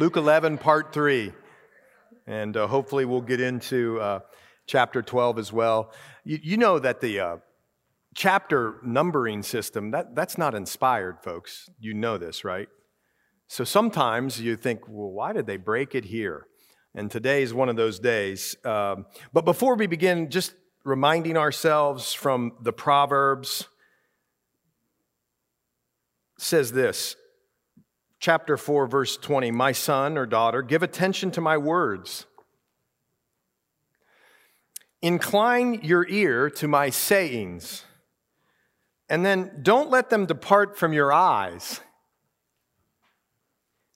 Luke 11, part 3. And uh, hopefully we'll get into uh, chapter 12 as well. You, you know that the uh, chapter numbering system, that, that's not inspired, folks. You know this, right? So sometimes you think, well, why did they break it here? And today is one of those days. Um, but before we begin, just reminding ourselves from the Proverbs says this chapter 4, verse 20 My son or daughter, give attention to my words. Incline your ear to my sayings, and then don't let them depart from your eyes.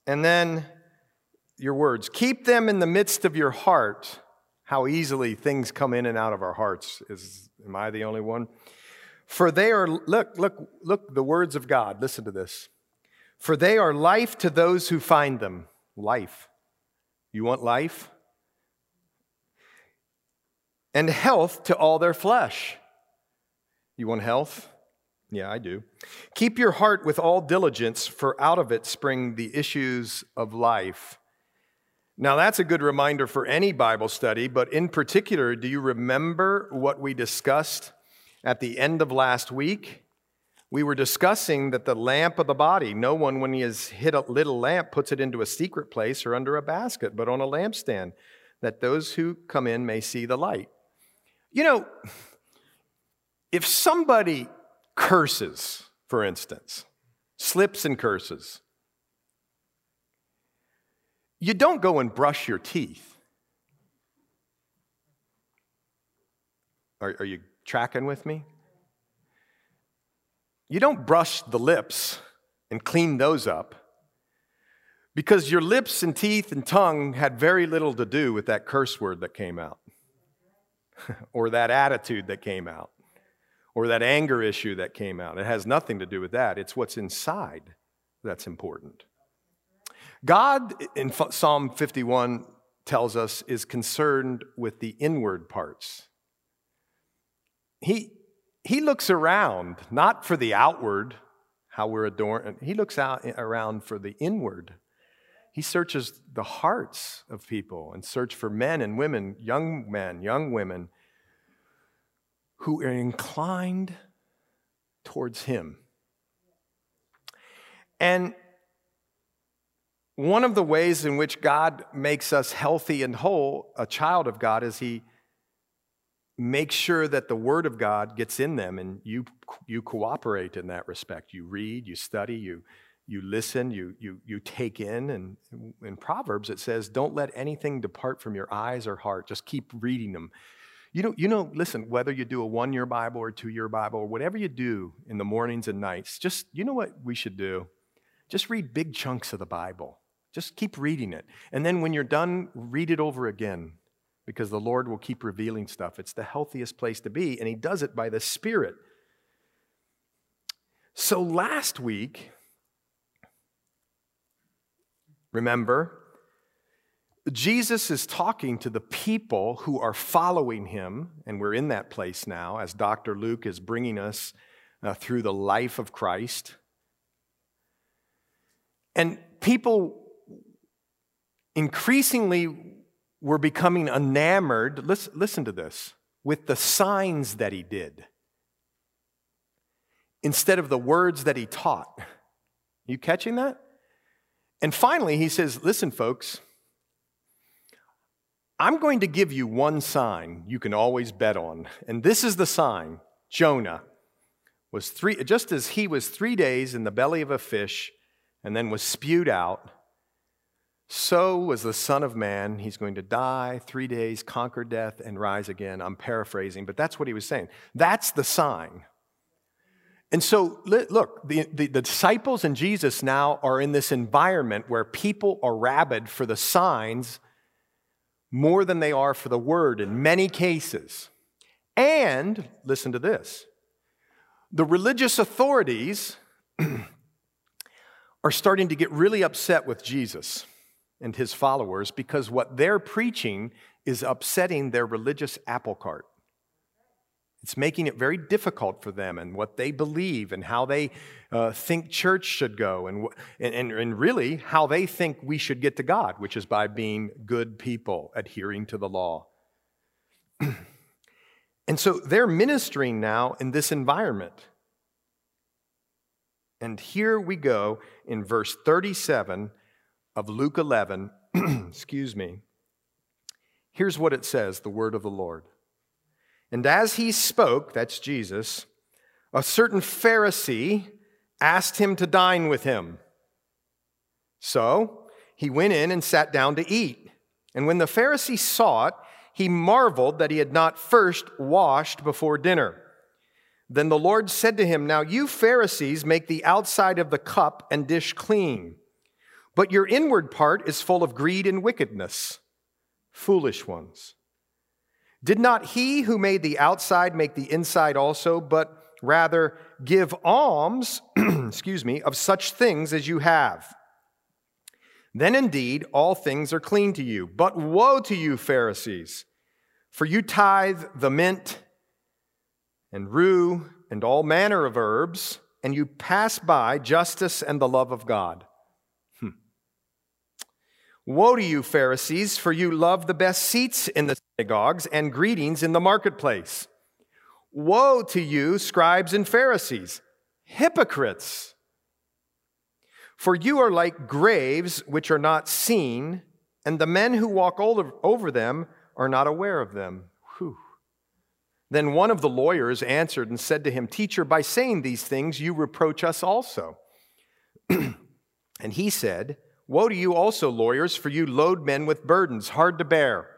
And then your words, keep them in the midst of your heart. How easily things come in and out of our hearts. Is, am I the only one? For they are, look, look, look, the words of God. Listen to this. For they are life to those who find them. Life. You want life? And health to all their flesh. You want health? Yeah, I do. Keep your heart with all diligence, for out of it spring the issues of life. Now, that's a good reminder for any Bible study, but in particular, do you remember what we discussed at the end of last week? We were discussing that the lamp of the body, no one, when he has hit a little lamp, puts it into a secret place or under a basket, but on a lampstand, that those who come in may see the light. You know, if somebody curses, for instance, slips and curses, you don't go and brush your teeth. Are, are you tracking with me? You don't brush the lips and clean those up because your lips and teeth and tongue had very little to do with that curse word that came out, or that attitude that came out, or that anger issue that came out. It has nothing to do with that. It's what's inside that's important. God, in Psalm 51, tells us, is concerned with the inward parts. He, he looks around, not for the outward, how we're adorned. He looks out eh, around for the inward. He searches the hearts of people and search for men and women, young men, young women, who are inclined towards him. And one of the ways in which God makes us healthy and whole, a child of God, is he make sure that the word of god gets in them and you you cooperate in that respect. You read you study you you listen you you you take in. And in proverbs it says don't let anything depart from your eyes or heart. Just keep reading them. You know you know listen whether you do a one year bible or two year bible or whatever you do in the mornings and nights just you know what we should do? Just read big chunks of the bible. Just keep reading it. And then when you're done read it over again because the Lord will keep revealing stuff. It's the healthiest place to be, and He does it by the Spirit. So last week, remember, Jesus is talking to the people who are following him, and we're in that place now as Dr. Luke is bringing us uh, through the life of Christ. And people increasingly we're becoming enamored, listen, listen to this, with the signs that he did instead of the words that he taught. You catching that? And finally, he says, Listen, folks, I'm going to give you one sign you can always bet on. And this is the sign Jonah was three, just as he was three days in the belly of a fish and then was spewed out so was the Son of Man. He's going to die three days, conquer death, and rise again. I'm paraphrasing, but that's what he was saying. That's the sign. And so, look, the, the, the, disciples and Jesus now are in this environment where people are rabid for the signs more than they are for the word in many cases. And, listen to this the religious authorities are starting to get really upset with Jesus and his followers because what they're preaching is upsetting their religious apple cart. It's making it very difficult for them and what they believe and how they uh, think church should go and, and, and really how they think we should get to God, which is by being good people, adhering to the law. and so they're ministering now in this environment. And here we go in verse 37 of Luke 11. Excuse me. Here's what it says the word of the Lord. And as he spoke, that's Jesus, a certain Pharisee asked him to dine with him. So he went in and sat down to eat. And when the Pharisee saw it, he marveled that he had not first washed before dinner. Then the Lord said to him, Now you Pharisees make the outside of the cup and dish clean, but your inward part is full of greed and wickedness. Foolish ones. Did not he who made the outside make the inside also, but rather give alms, excuse me, of such things as you have? Then indeed all things are clean to you. But woe to you, Pharisees, for you tithe the mint and rue and all manner of herbs, and you pass by justice and the love of God. Woe to you, Pharisees, for you love the best seats in the synagogues and greetings in the marketplace. Woe to you, scribes and Pharisees, hypocrites! For you are like graves which are not seen, and the men who walk over them are not aware of them. Whew. Then one of the lawyers answered and said to him, Teacher, by saying these things, you reproach us also. and he said, Woe to you also, lawyers, for you load men with burdens hard to bear.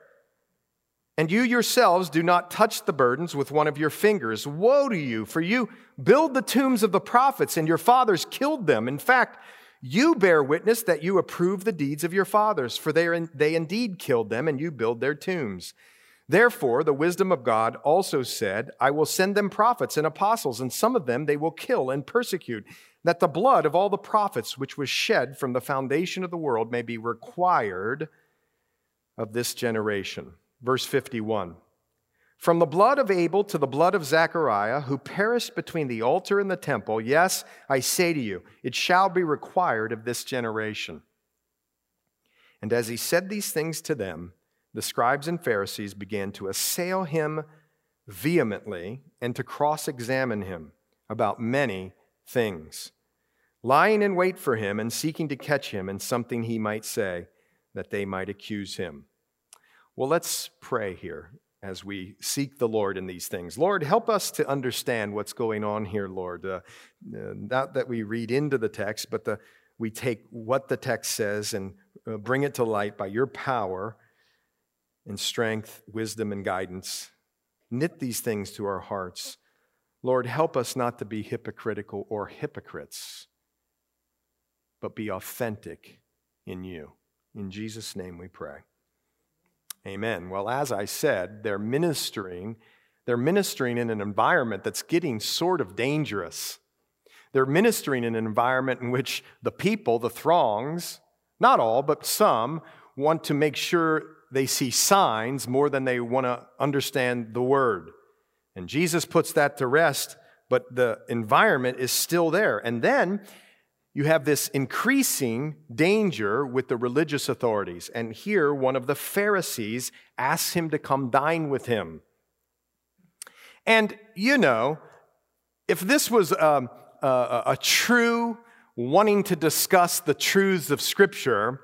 And you yourselves do not touch the burdens with one of your fingers. Woe to you, for you build the tombs of the prophets, and your fathers killed them. In fact, you bear witness that you approve the deeds of your fathers, for they, in, they indeed killed them, and you build their tombs. Therefore, the wisdom of God also said, I will send them prophets and apostles, and some of them they will kill and persecute that the blood of all the prophets which was shed from the foundation of the world may be required of this generation. Verse 51 From the blood of Abel to the blood of Zechariah, who perished between the altar and the temple, yes, I say to you, it shall be required of this generation. And as he said these things to them, the scribes and Pharisees began to assail him vehemently and to cross examine him about many things, lying in wait for him and seeking to catch him in something he might say that they might accuse him. Well, let's pray here as we seek the Lord in these things. Lord, help us to understand what's going on here, Lord. Uh, uh not that we read into the text, but the, we take what the text says and uh, bring it to light by your power and strength, wisdom, and guidance. Knit these things to our hearts Lord, help us not to be hypocritical or hypocrites, but be authentic in you. In Jesus' name we pray. Amen. Well, as I said, they're ministering. They're ministering in an environment that's getting sort of dangerous. They're ministering in an environment in which the people, the throngs, not all, but some, want to make sure they see signs more than they want to understand the word. And Jesus puts that to rest, but the environment is still there. And then you have this increasing danger with the religious authorities. And here, one of the Pharisees asks him to come dine with him. And you know, if this was um, a, a true wanting to discuss the truths of Scripture,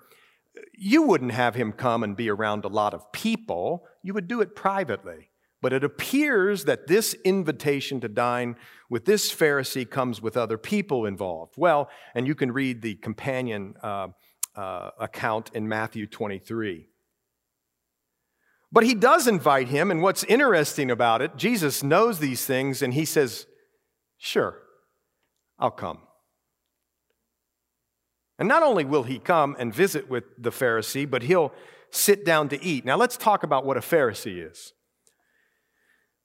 you wouldn't have him come and be around a lot of people. You would do it privately. But it appears that this invitation to dine with this Pharisee comes with other people involved. Well, and you can read the companion uh, uh, account in Matthew 23. But he does invite him, and what's interesting about it, Jesus knows these things, and he says, Sure, I'll come. And not only will he come and visit with the Pharisee, but he'll sit down to eat. Now, let's talk about what a Pharisee is.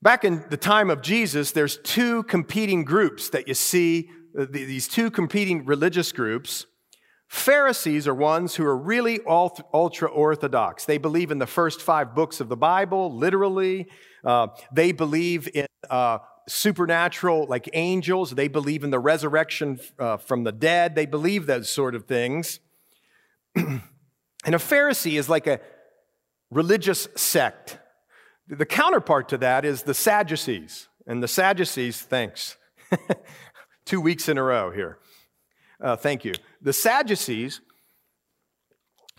Back in the time of Jesus, there's two competing groups that you see, uh, these two competing religious groups Pharisees are ones who are really ultra orthodox. They believe in the first five books of the Bible, literally. Uh, they believe in uh, supernatural, like angels. They believe in the resurrection uh, from the dead. They believe those sort of things. and a Pharisee is like a religious sect. The counterpart to that is the Sadducees. And the Sadducees, thanks. Two weeks in a row here. Uh, thank you. The Sadducees,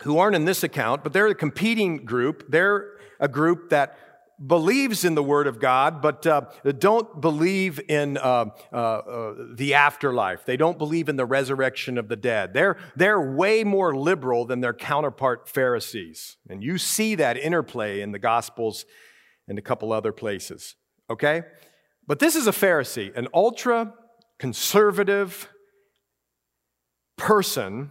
who aren't in this account, but they're a competing group. They're a group that believes in the Word of God, but uh, don't believe in uh, uh, uh, the afterlife. They don't believe in the resurrection of the dead. They're, they're way more liberal than their counterpart Pharisees. And you see that interplay in the Gospels and a couple other places, okay? But this is a Pharisee, an ultra conservative person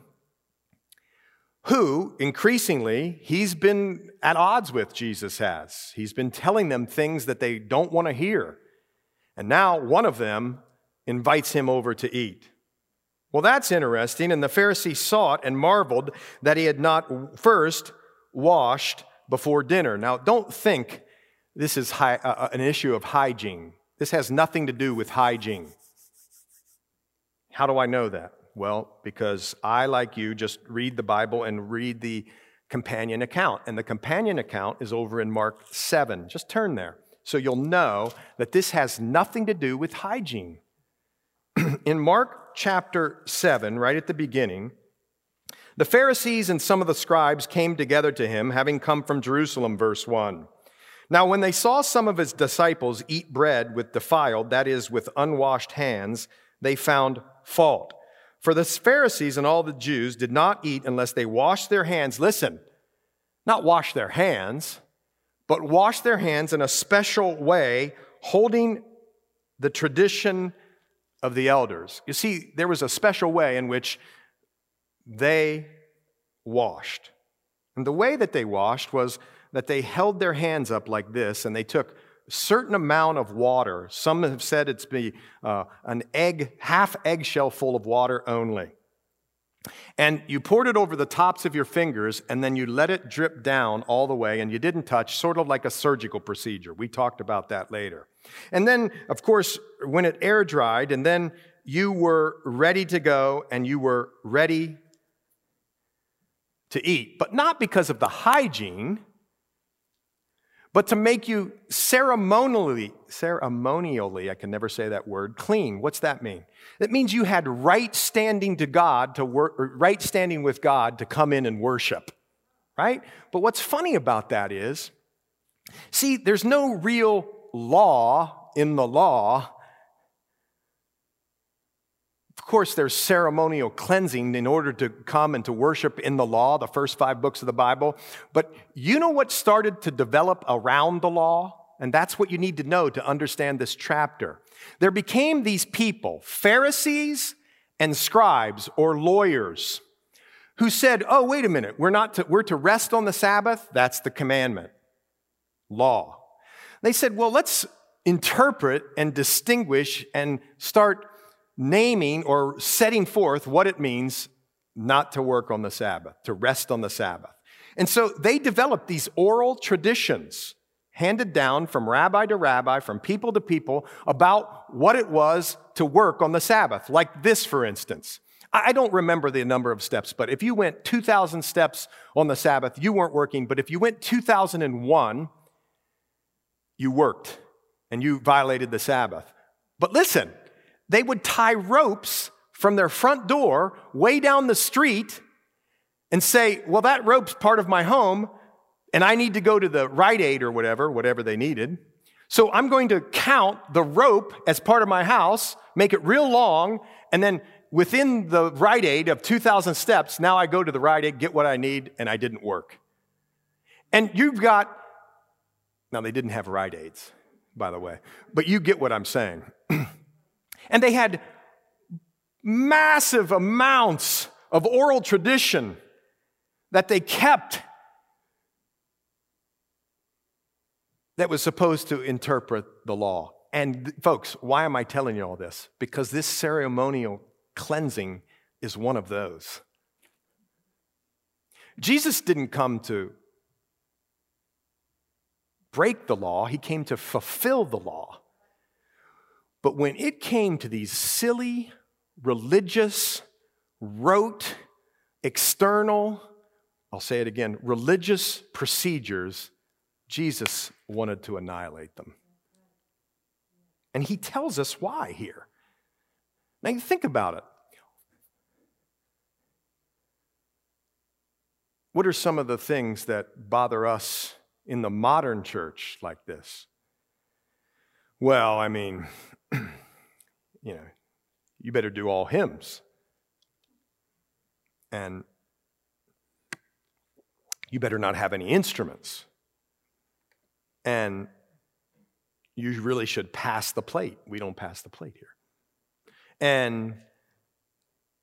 who increasingly he's been at odds with, Jesus has. He's been telling them things that they don't want to hear. And now one of them invites him over to eat. Well, that's interesting. And the Pharisee saw it and marveled that he had not first washed before dinner. Now, don't think this is uh, uh, an issue of hygiene. This has nothing to do with hygiene. How do I know that? Well, because I, like you, just read the Bible and read the companion account. And the companion account is over in Mark 7. Just turn there so you'll know that this has nothing to do with hygiene. in Mark chapter 7, right at the beginning, the Pharisees and some of the scribes came together to him, having come from Jerusalem, verse 1. Now, when they saw some of his disciples eat bread with defiled, that is, with unwashed hands, they found fault. For the Pharisees and all the Jews did not eat unless they washed their hands. Listen, not wash their hands, but wash their hands in a special way, holding the tradition of the elders. You see, there was a special way in which they washed. And the way that they washed was that they held their hands up like this and they took certain amount of water. Some have said it's be uh, an egg, half eggshell full of water only. And you poured it over the tops of your fingers, and then you let it drip down all the way, and you didn't touch, sort of like a surgical procedure. We talked about that later. And then, of course, when it air dried, and then you were ready to go, and you were ready to eat, but not because of the hygiene but to make you ceremonially, ceremonially, I can never say that word, clean. What's that mean? It means you had right standing to God to work, right standing with God to come in and worship, right? But what's funny about that is, see, there's no real law in the law course, there's ceremonial cleansing in order to come and to worship in the law, the first five books of the Bible. But you know what started to develop around the law? And that's what you need to know to understand this chapter. There became these people, Pharisees and scribes or lawyers, who said, Oh, wait a minute, we're, not to, we're to rest on the Sabbath? That's the commandment, law. They said, Well, let's interpret and distinguish and start naming or setting forth what it means not to work on the Sabbath, to rest on the Sabbath. And so they developed these oral traditions handed down from rabbi to rabbi, from people to people, about what it was to work on the Sabbath. Like this, for instance. I don't remember the number of steps, but if you went 2,000 steps on the Sabbath, you weren't working. But if you went 2001, you worked and you violated the Sabbath. But listen, they would tie ropes from their front door way down the street and say, Well, that rope's part of my home, and I need to go to the Rite Aid or whatever, whatever they needed. So I'm going to count the rope as part of my house, make it real long, and then within the Rite Aid of 2,000 steps, now I go to the Rite Aid, get what I need, and I didn't work. And you've got, now they didn't have Rite Aids, by the way, but you get what I'm saying. And they had massive amounts of oral tradition that they kept that was supposed to interpret the law. And folks, why am I telling you all this? Because this ceremonial cleansing is one of those. Jesus didn't come to break the law, he came to fulfill the law. But when it came to these silly, religious, rote, external, I'll say it again, religious procedures, Jesus wanted to annihilate them. And he tells us why here. Now, you think about it. What are some of the things that bother us in the modern church like this? Well, I mean, you know, you better do all hymns. And you better not have any instruments. And you really should pass the plate. We don't pass the plate here. And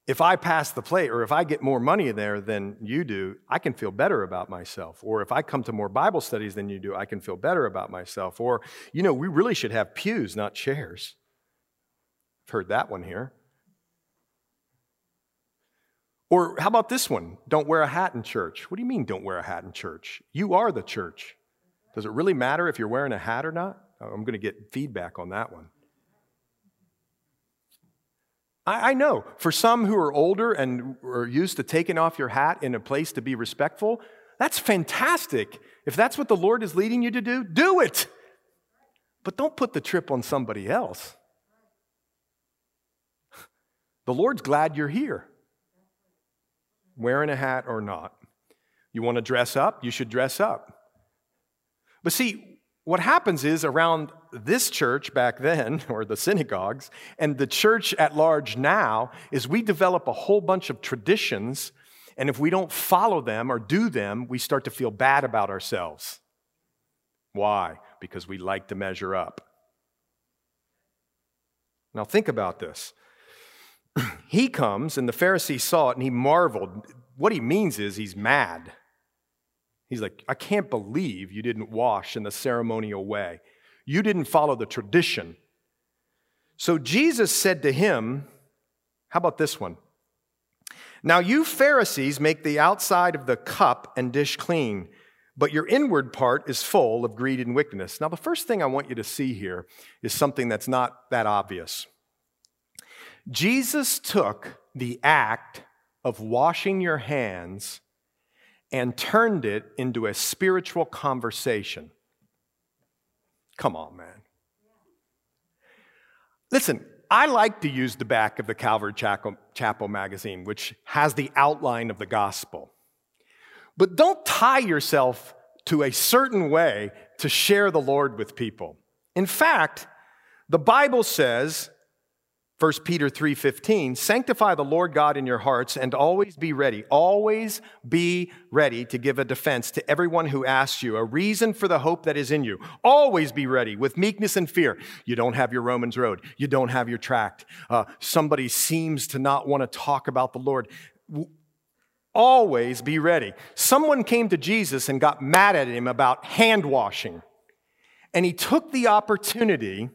if I pass the plate or if I get more money there than you do, I can feel better about myself. Or if I come to more Bible studies than you do, I can feel better about myself. Or, you know, we really should have pews, not chairs. I've heard that one here. Or how about this one? Don't wear a hat in church. What do you mean, don't wear a hat in church? You are the church. Does it really matter if you're wearing a hat or not? Oh, I'm going to get feedback on that one. I, I know for some who are older and are used to taking off your hat in a place to be respectful, that's fantastic. If that's what the Lord is leading you to do, do it. But don't put the trip on somebody else. The Lord's glad you're here, wearing a hat or not. You want to dress up? You should dress up. But see, what happens is around this church back then, or the synagogues, and the church at large now, is we develop a whole bunch of traditions, and if we don't follow them or do them, we start to feel bad about ourselves. Why? Because we like to measure up. Now, think about this. he comes, and the Pharisees saw it, and he marveled. What he means is he's mad. He's like, I can't believe you didn't wash in the ceremonial way. You didn't follow the tradition. So Jesus said to him, How about this one? Now, you Pharisees make the outside of the cup and dish clean, but your inward part is full of greed and wickedness. Now, the first thing I want you to see here is something that's not that obvious. Jesus took the act of washing your hands and turned it into a spiritual conversation. Come on, man. Listen, I like to use the back of the Calvary Chapel magazine, which has the outline of the gospel. But don't tie yourself to a certain way to share the Lord with people. In fact, the Bible says 1 Peter 3:15 Sanctify the Lord God in your hearts and always be ready always be ready to give a defense to everyone who asks you a reason for the hope that is in you. Always be ready with meekness and fear. You don't have your Romans road. You don't have your tract. Uh, somebody seems to not want to talk about the Lord. Always be ready. Someone came to Jesus and got mad at him about hand washing. And he took the opportunity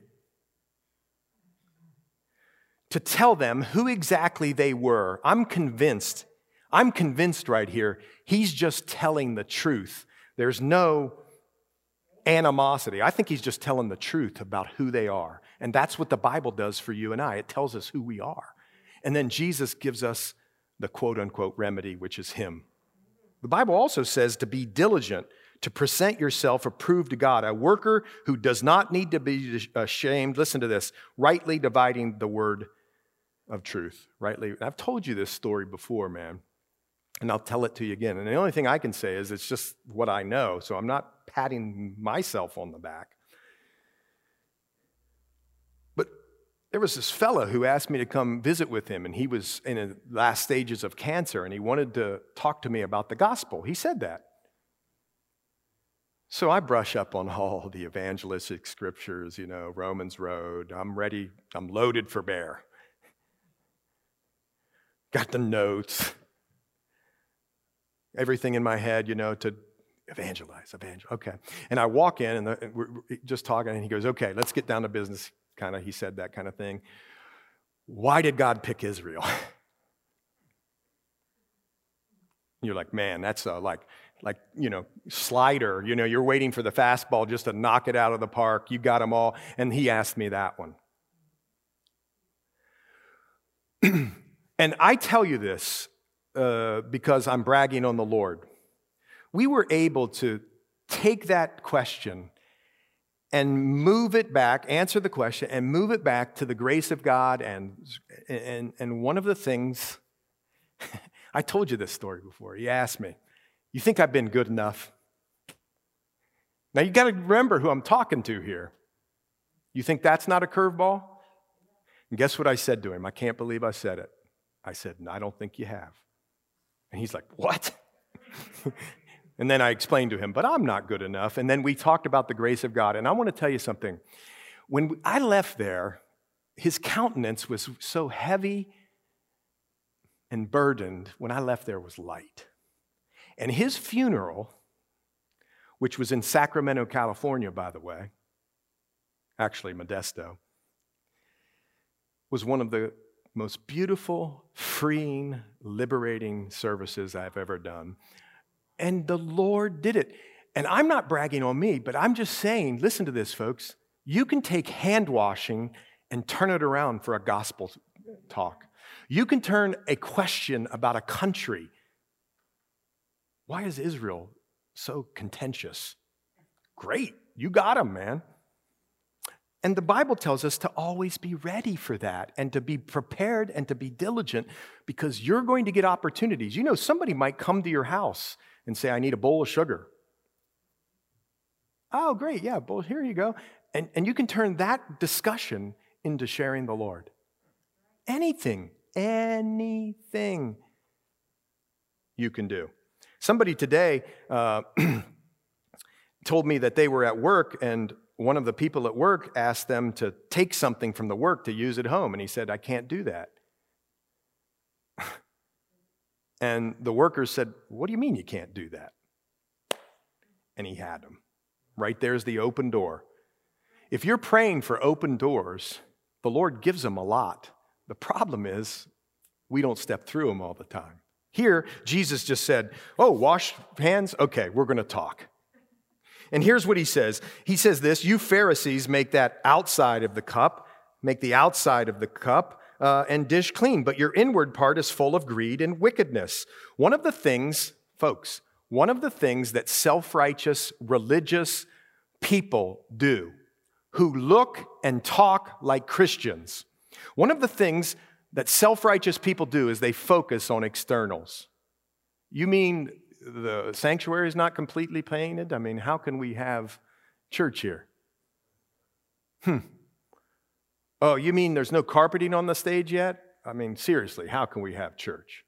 to tell them who exactly they were. I'm convinced, I'm convinced right here, he's just telling the truth. There's no animosity. I think he's just telling the truth about who they are. And that's what the Bible does for you and I. It tells us who we are. And then Jesus gives us the quote unquote remedy, which is him. The Bible also says to be diligent, to present yourself approved to God, a worker who does not need to be ashamed. Listen to this rightly dividing the word of truth, rightly. I've told you this story before, man, and I'll tell it to you again. And the only thing I can say is it's just what I know, so I'm not patting myself on the back. But there was this fella who asked me to come visit with him, and he was in the last stages of cancer, and he wanted to talk to me about the gospel. He said that. So I brush up on all the evangelistic scriptures, you know, Romans Road. I'm ready, I'm loaded for bear got the notes, everything in my head, you know, to evangelize, evangelize. Okay. And I walk in and, the, and we're just talking, and he goes, okay, let's get down to business. Kind of, he said that kind of thing. Why did God pick Israel? You're like, man, that's a, like, like, you know, slider. You know, you're waiting for the fastball just to knock it out of the park. You got them all. And he asked me that one. and I tell you this uh, because I'm bragging on the Lord. We were able to take that question and move it back, answer the question, and move it back to the grace of God. And, and, and one of the things, I told you this story before. He asked me, You think I've been good enough? Now you got to remember who I'm talking to here. You think that's not a curveball? And guess what I said to him? I can't believe I said it. I said, I don't think you have. And he's like, What? And then I explained to him, but I'm not good enough. And then we talked about the grace of God. And I want to tell you something. When I left there, his countenance was so heavy and burdened. When I left there, was light. And his funeral, which was in Sacramento, California, by the way, actually Modesto, was one of the most beautiful, freeing, liberating services I've ever done. And the Lord did it. And I'm not bragging on me, but I'm just saying listen to this, folks. You can take hand washing and turn it around for a gospel talk. You can turn a question about a country. Why is Israel so contentious? Great, you got them, man. And the Bible tells us to always be ready for that and to be prepared and to be diligent because you're going to get opportunities. You know, somebody might come to your house and say, I need a bowl of sugar. Oh, great. Yeah, bowl, here you go. And, and you can turn that discussion into sharing the Lord. Anything, anything you can do. Somebody today uh, told me that they were at work and one of the people at work asked them to take something from the work to use at home. And he said, I can't do that. And the workers said, What do you mean you can't do that? And he had them. Right there's the open door. If you're praying for open doors, the Lord gives them a lot. The problem is, we don't step through them all the time. Here, Jesus just said, Oh, wash hands? Okay, we're going to talk. And here's what he says He says this You Pharisees make that outside of the cup, make the outside of the cup uh, and dish clean, but your inward part is full of greed and wickedness. One of the things, folks, one of the things that self righteous, religious people do who look and talk like Christians, one of the things that self righteous people do is they focus on externals. You mean the sanctuary is not completely painted? I mean, how can we have church here? Hmm. Oh, you mean there's no carpeting on the stage yet? I mean, seriously, how can we have church?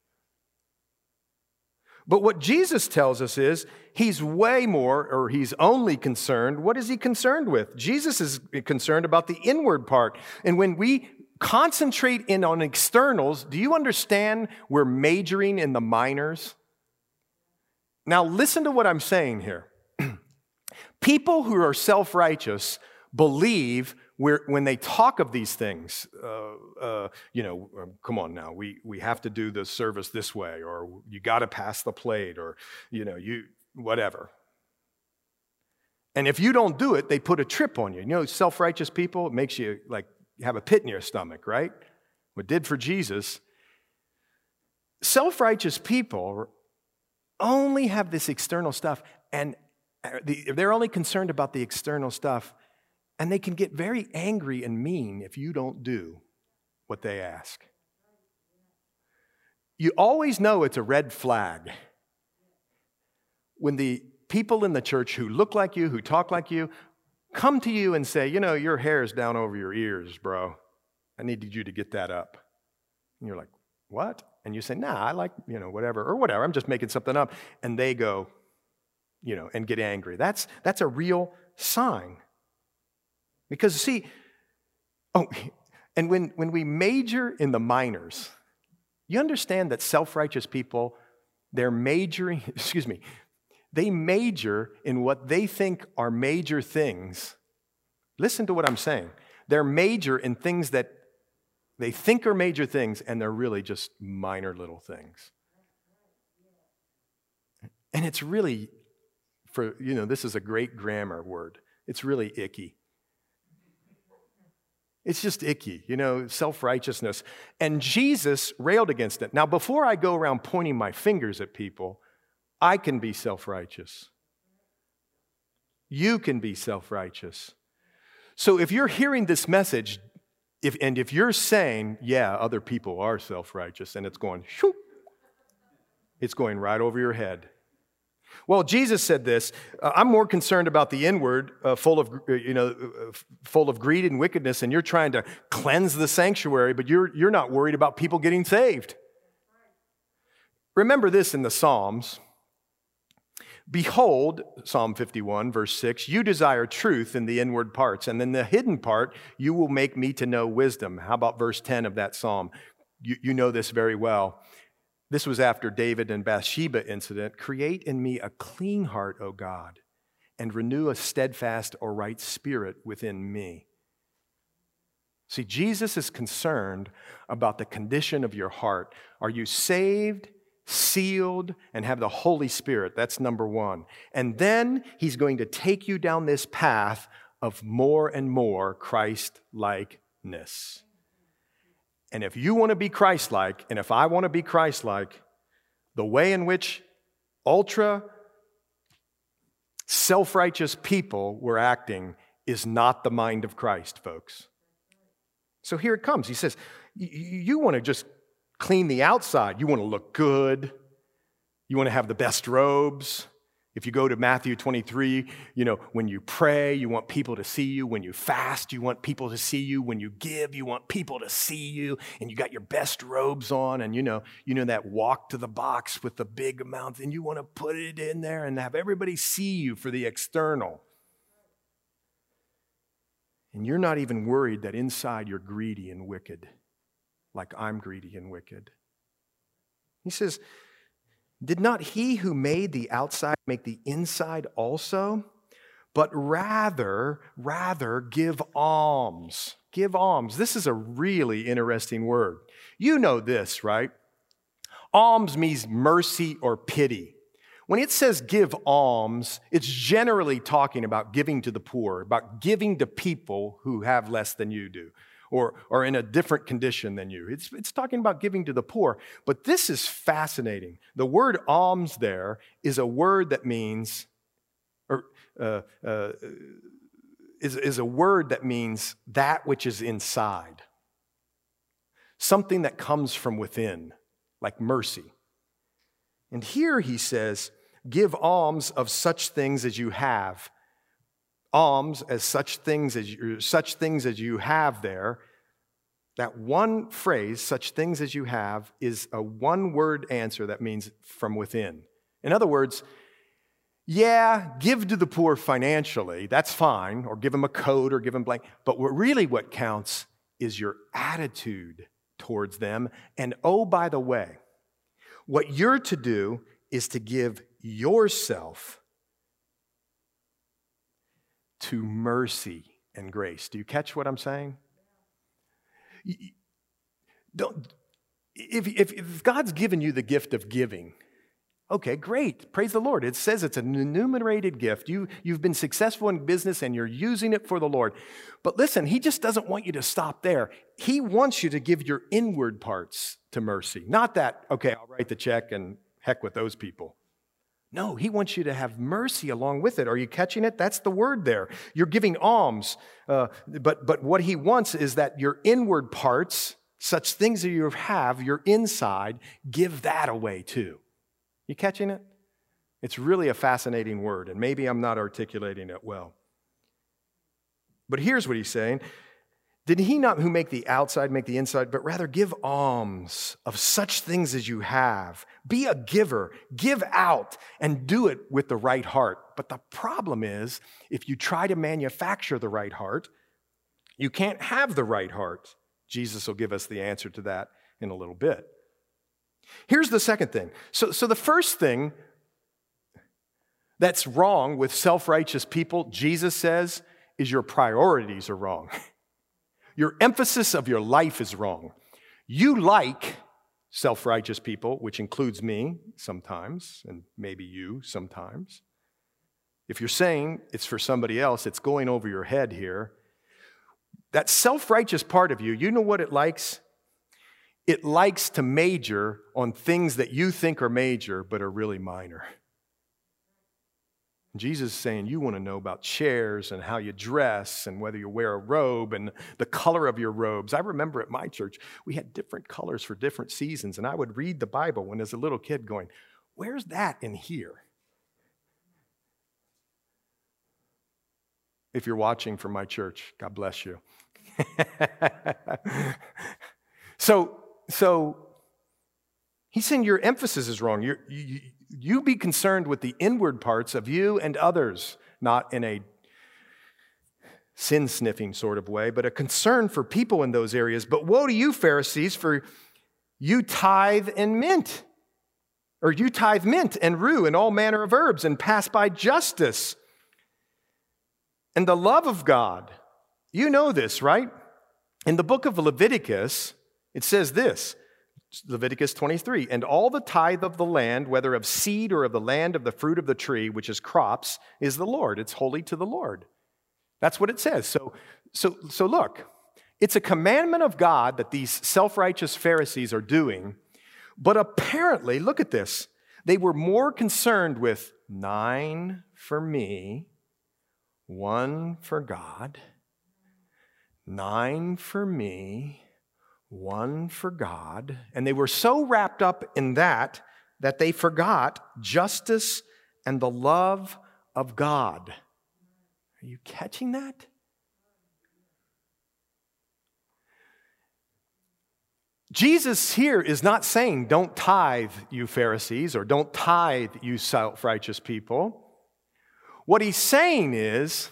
But what Jesus tells us is he's way more, or he's only concerned. What is he concerned with? Jesus is concerned about the inward part. And when we concentrate in on externals, do you understand we're majoring in the minors? Now, listen to what I'm saying here. People who are self righteous believe when they talk of these things, uh, uh, you know, um, come on now, we, we have to do the service this way, or you got to pass the plate, or, you know, you, whatever. And if you don't do it, they put a trip on you. You know, self righteous people, it makes you like have a pit in your stomach, right? What did for Jesus. Self righteous people only have this external stuff, and uh, they're only concerned about the external stuff and they can get very angry and mean if you don't do what they ask. You always know it's a red flag when the people in the church who look like you, who talk like you, come to you and say, You know, your hair's down over your ears, bro. I needed you to get that up. And you're like, What? And you say, Nah, I like, you know, whatever, or whatever. I'm just making something up. And they go, you know, and get angry. That's, that's a real sign. Because, see, oh, and when, when we major in the minors, you understand that self righteous people, they're majoring, excuse me, they major in what they think are major things. Listen to what I'm saying. They're major in things that they think are major things, and they're really just minor little things. And it's really, for, you know, this is a great grammar word. It's really icky. It's just icky, you know, self righteousness. And Jesus railed against it. Now, before I go around pointing my fingers at people, I can be self righteous. You can be self righteous. So if you're hearing this message, if, and if you're saying, yeah, other people are self righteous, and it's going, it's going right over your head. Well, Jesus said this uh, I'm more concerned about the inward, uh, full, of, uh, you know, uh, full of greed and wickedness, and you're trying to cleanse the sanctuary, but you're, you're not worried about people getting saved. Remember this in the Psalms. Behold, Psalm 51, verse 6, you desire truth in the inward parts, and in the hidden part, you will make me to know wisdom. How about verse 10 of that psalm? You, you know this very well. This was after David and Bathsheba incident. Create in me a clean heart, O God, and renew a steadfast or right spirit within me. See, Jesus is concerned about the condition of your heart. Are you saved, sealed, and have the Holy Spirit? That's number one. And then he's going to take you down this path of more and more Christ likeness. And if you want to be Christ like, and if I want to be Christ like, the way in which ultra self righteous people were acting is not the mind of Christ, folks. So here it comes. He says, You want to just clean the outside, you want to look good, you want to have the best robes. If you go to Matthew 23, you know, when you pray, you want people to see you. When you fast, you want people to see you. When you give, you want people to see you. And you got your best robes on and you know, you know that walk to the box with the big amount and you want to put it in there and have everybody see you for the external. And you're not even worried that inside you're greedy and wicked, like I'm greedy and wicked. He says, did not he who made the outside make the inside also? But rather, rather give alms. Give alms. This is a really interesting word. You know this, right? Alms means mercy or pity. When it says give alms, it's generally talking about giving to the poor, about giving to people who have less than you do or, or in a different condition than you. It's, it's talking about giving to the poor. But this is fascinating. The word alms there is a word that means, or uh, uh, is, is a word that means that which is inside, something that comes from within, like mercy. And here he says, give alms of such things as you have alms as such things as you, such things as you have there. That one phrase, such things as you have, is a one word answer that means from within. In other words, yeah, give to the poor financially, that's fine, or give them a coat or give them blank. But what really what counts is your attitude towards them. And oh, by the way, what you're to do is to give yourself to mercy and grace. Do you catch what I'm saying? Don't, if, if, if God's given you the gift of giving, Okay, great. Praise the Lord. It says it's an enumerated gift. You, you've been successful in business and you're using it for the Lord. But listen, He just doesn't want you to stop there. He wants you to give your inward parts to mercy. Not that, okay, I'll write the check and heck with those people. No, he wants you to have mercy along with it. Are you catching it? That's the word there. You're giving alms, uh, but, but what he wants is that your inward parts, such things that you have, your inside, give that away too. You catching it? It's really a fascinating word, and maybe I'm not articulating it well. But here's what he's saying did he not who make the outside make the inside, but rather give alms of such things as you have? Be a giver, give out, and do it with the right heart. But the problem is, if you try to manufacture the right heart, you can't have the right heart. Jesus will give us the answer to that in a little bit. Here's the second thing. So, so the first thing that's wrong with self righteous people, Jesus says, is your priorities are wrong. Your emphasis of your life is wrong. You like self righteous people, which includes me sometimes, and maybe you sometimes. If you're saying it's for somebody else, it's going over your head here. That self righteous part of you, you know what it likes? It likes to major on things that you think are major but are really minor. Jesus is saying you want to know about chairs and how you dress and whether you wear a robe and the color of your robes. I remember at my church, we had different colors for different seasons, and I would read the Bible when as a little kid going, Where's that in here? If you're watching from my church, God bless you. so, so he's saying your emphasis is wrong. You're, you, you be concerned with the inward parts of you and others, not in a sin sniffing sort of way, but a concern for people in those areas. But woe to you, Pharisees, for you tithe and mint, or you tithe mint and rue and all manner of herbs and pass by justice and the love of God. You know this, right? In the book of Leviticus, it says this Leviticus 23, and all the tithe of the land, whether of seed or of the land of the fruit of the tree, which is crops, is the Lord. It's holy to the Lord. That's what it says. So, so, so look, it's a commandment of God that these self righteous Pharisees are doing, but apparently, look at this, they were more concerned with nine for me, one for God, nine for me, one for God. And they were so wrapped up in that that they forgot justice and the love of God. Are you catching that? Jesus here is not saying, don't tithe, you Pharisees, or don't tithe, you self righteous people. What he's saying is,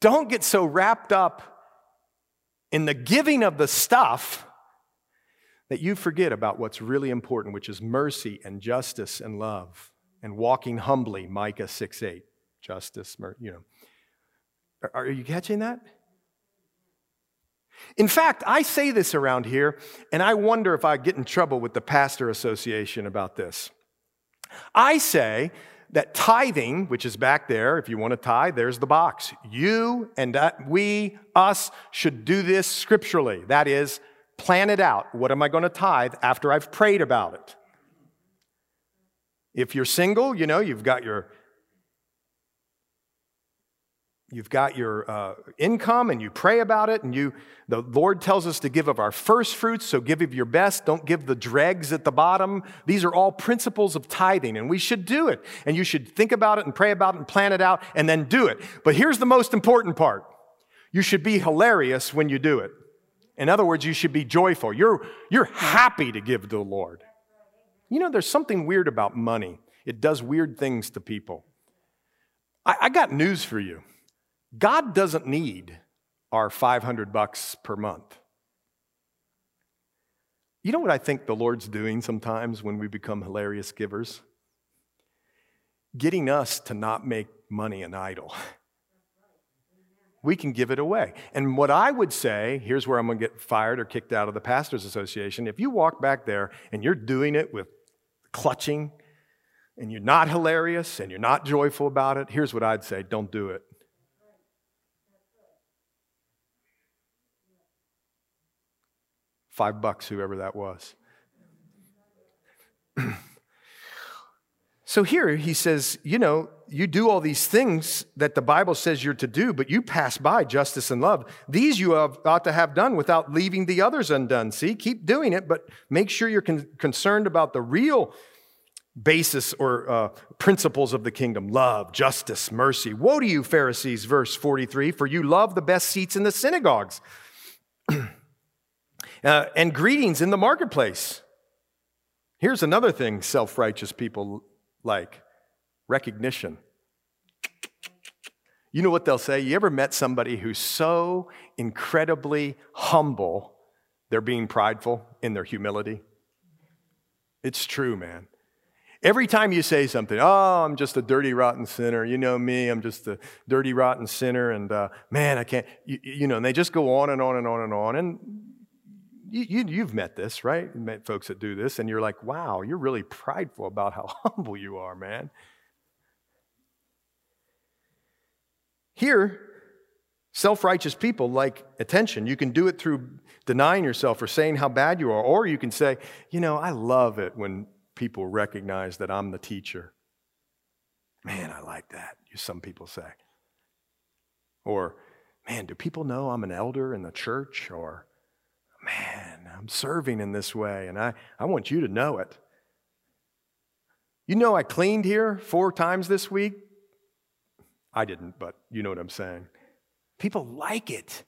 don't get so wrapped up in the giving of the stuff that you forget about what's really important, which is mercy and justice and love and walking humbly, Micah 6 8. Justice, you know. Are you catching that? In fact, I say this around here, and I wonder if I get in trouble with the Pastor Association about this. I say that tithing, which is back there, if you want to tithe, there's the box. You and we, us, should do this scripturally. That is, plan it out. What am I going to tithe after I've prayed about it? If you're single, you know, you've got your You've got your uh, income and you pray about it, and you, the Lord tells us to give of our first fruits, so give of your best. Don't give the dregs at the bottom. These are all principles of tithing, and we should do it. And you should think about it and pray about it and plan it out and then do it. But here's the most important part you should be hilarious when you do it. In other words, you should be joyful. You're, you're happy to give to the Lord. You know, there's something weird about money, it does weird things to people. I, I got news for you. God doesn't need our 500 bucks per month. You know what I think the Lord's doing sometimes when we become hilarious givers? Getting us to not make money an idol. We can give it away. And what I would say here's where I'm going to get fired or kicked out of the Pastors Association. If you walk back there and you're doing it with clutching and you're not hilarious and you're not joyful about it, here's what I'd say don't do it. Five bucks, whoever that was. so here he says, you know, you do all these things that the Bible says you're to do, but you pass by justice and love. These you have, ought to have done without leaving the others undone. See, keep doing it, but make sure you're con- concerned about the real basis or uh, principles of the kingdom love, justice, mercy. Woe to you, Pharisees, verse 43, for you love the best seats in the synagogues. Uh, and greetings in the marketplace. Here's another thing self righteous people like recognition. You know what they'll say? You ever met somebody who's so incredibly humble, they're being prideful in their humility? It's true, man. Every time you say something, oh, I'm just a dirty, rotten sinner. You know me, I'm just a dirty, rotten sinner. And uh, man, I can't, you, you know, and they just go on and on and on and on. And you, you, have met this, right? You met folks that do this, and you're like, wow, you're really prideful about how humble you are, man. Here, self righteous people like attention. You can do it through denying yourself or saying how bad you are, or you can say, you know, I love it when people recognize that I'm the teacher. Man, I like that, some people say. Or, man, do people know I'm an elder in the church? Or, man, I'm serving in this way, and I, I want you to know it. You know, I cleaned here four times this week. I didn't, but you know what I'm saying. People like it.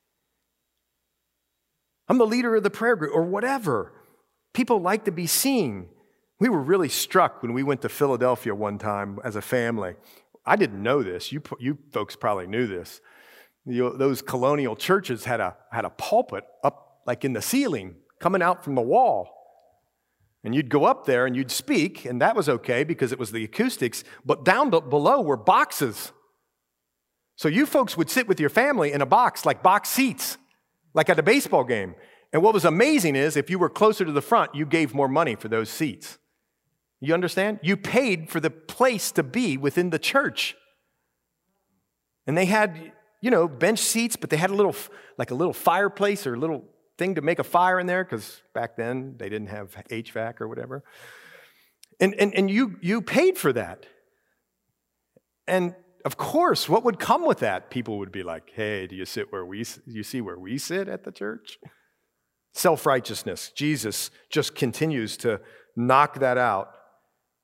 I'm the leader of the prayer group or whatever. People like to be seen. We were really struck when we went to Philadelphia one time as a family. I didn't know this. You, you folks probably knew this. You, those colonial churches had a, had a pulpit up like in the ceiling coming out from the wall. And you'd go up there and you'd speak, and that was okay because it was the acoustics, but down below were boxes. So you folks would sit with your family in a box, like box seats, like at a baseball game. And what was amazing is if you were closer to the front, you gave more money for those seats. You understand? You paid for the place to be within the church. And they had, you know, bench seats, but they had a little, like a little fireplace or a little thing to make a fire in there, because back then they didn't have HVAC or whatever. And, and, and you, you paid for that. And of course, what would come with that? People would be like, hey, do you sit where we, you see where we sit at the church? Self righteousness. Jesus just continues to knock that out.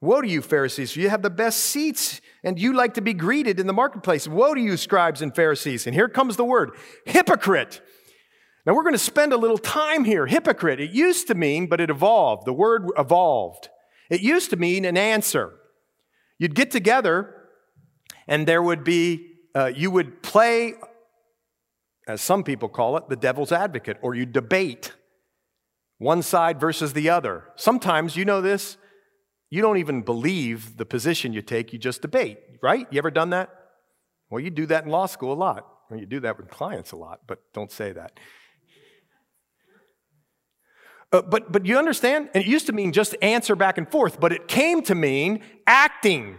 Woe to you, Pharisees, you have the best seats and you like to be greeted in the marketplace. Woe to you, scribes and Pharisees. And here comes the word hypocrite. Now we're going to spend a little time here. Hypocrite. It used to mean, but it evolved. The word evolved. It used to mean an answer. You'd get together and there would be, uh, you would play, as some people call it, the devil's advocate, or you debate one side versus the other. Sometimes, you know this, you don't even believe the position you take, you just debate, right? You ever done that? Well, you do that in law school a lot. Or you do that with clients a lot, but don't say that. Uh, but, but you understand? And it used to mean just answer back and forth, but it came to mean acting,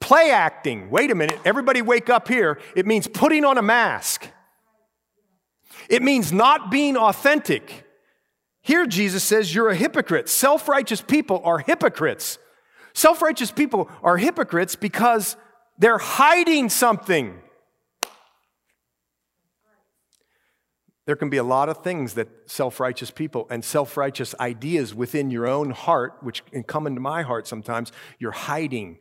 play acting. Wait a minute, everybody wake up here. It means putting on a mask, it means not being authentic. Here, Jesus says, You're a hypocrite. Self righteous people are hypocrites. Self righteous people are hypocrites because they're hiding something. There can be a lot of things that self righteous people and self righteous ideas within your own heart, which can come into my heart sometimes, you're hiding.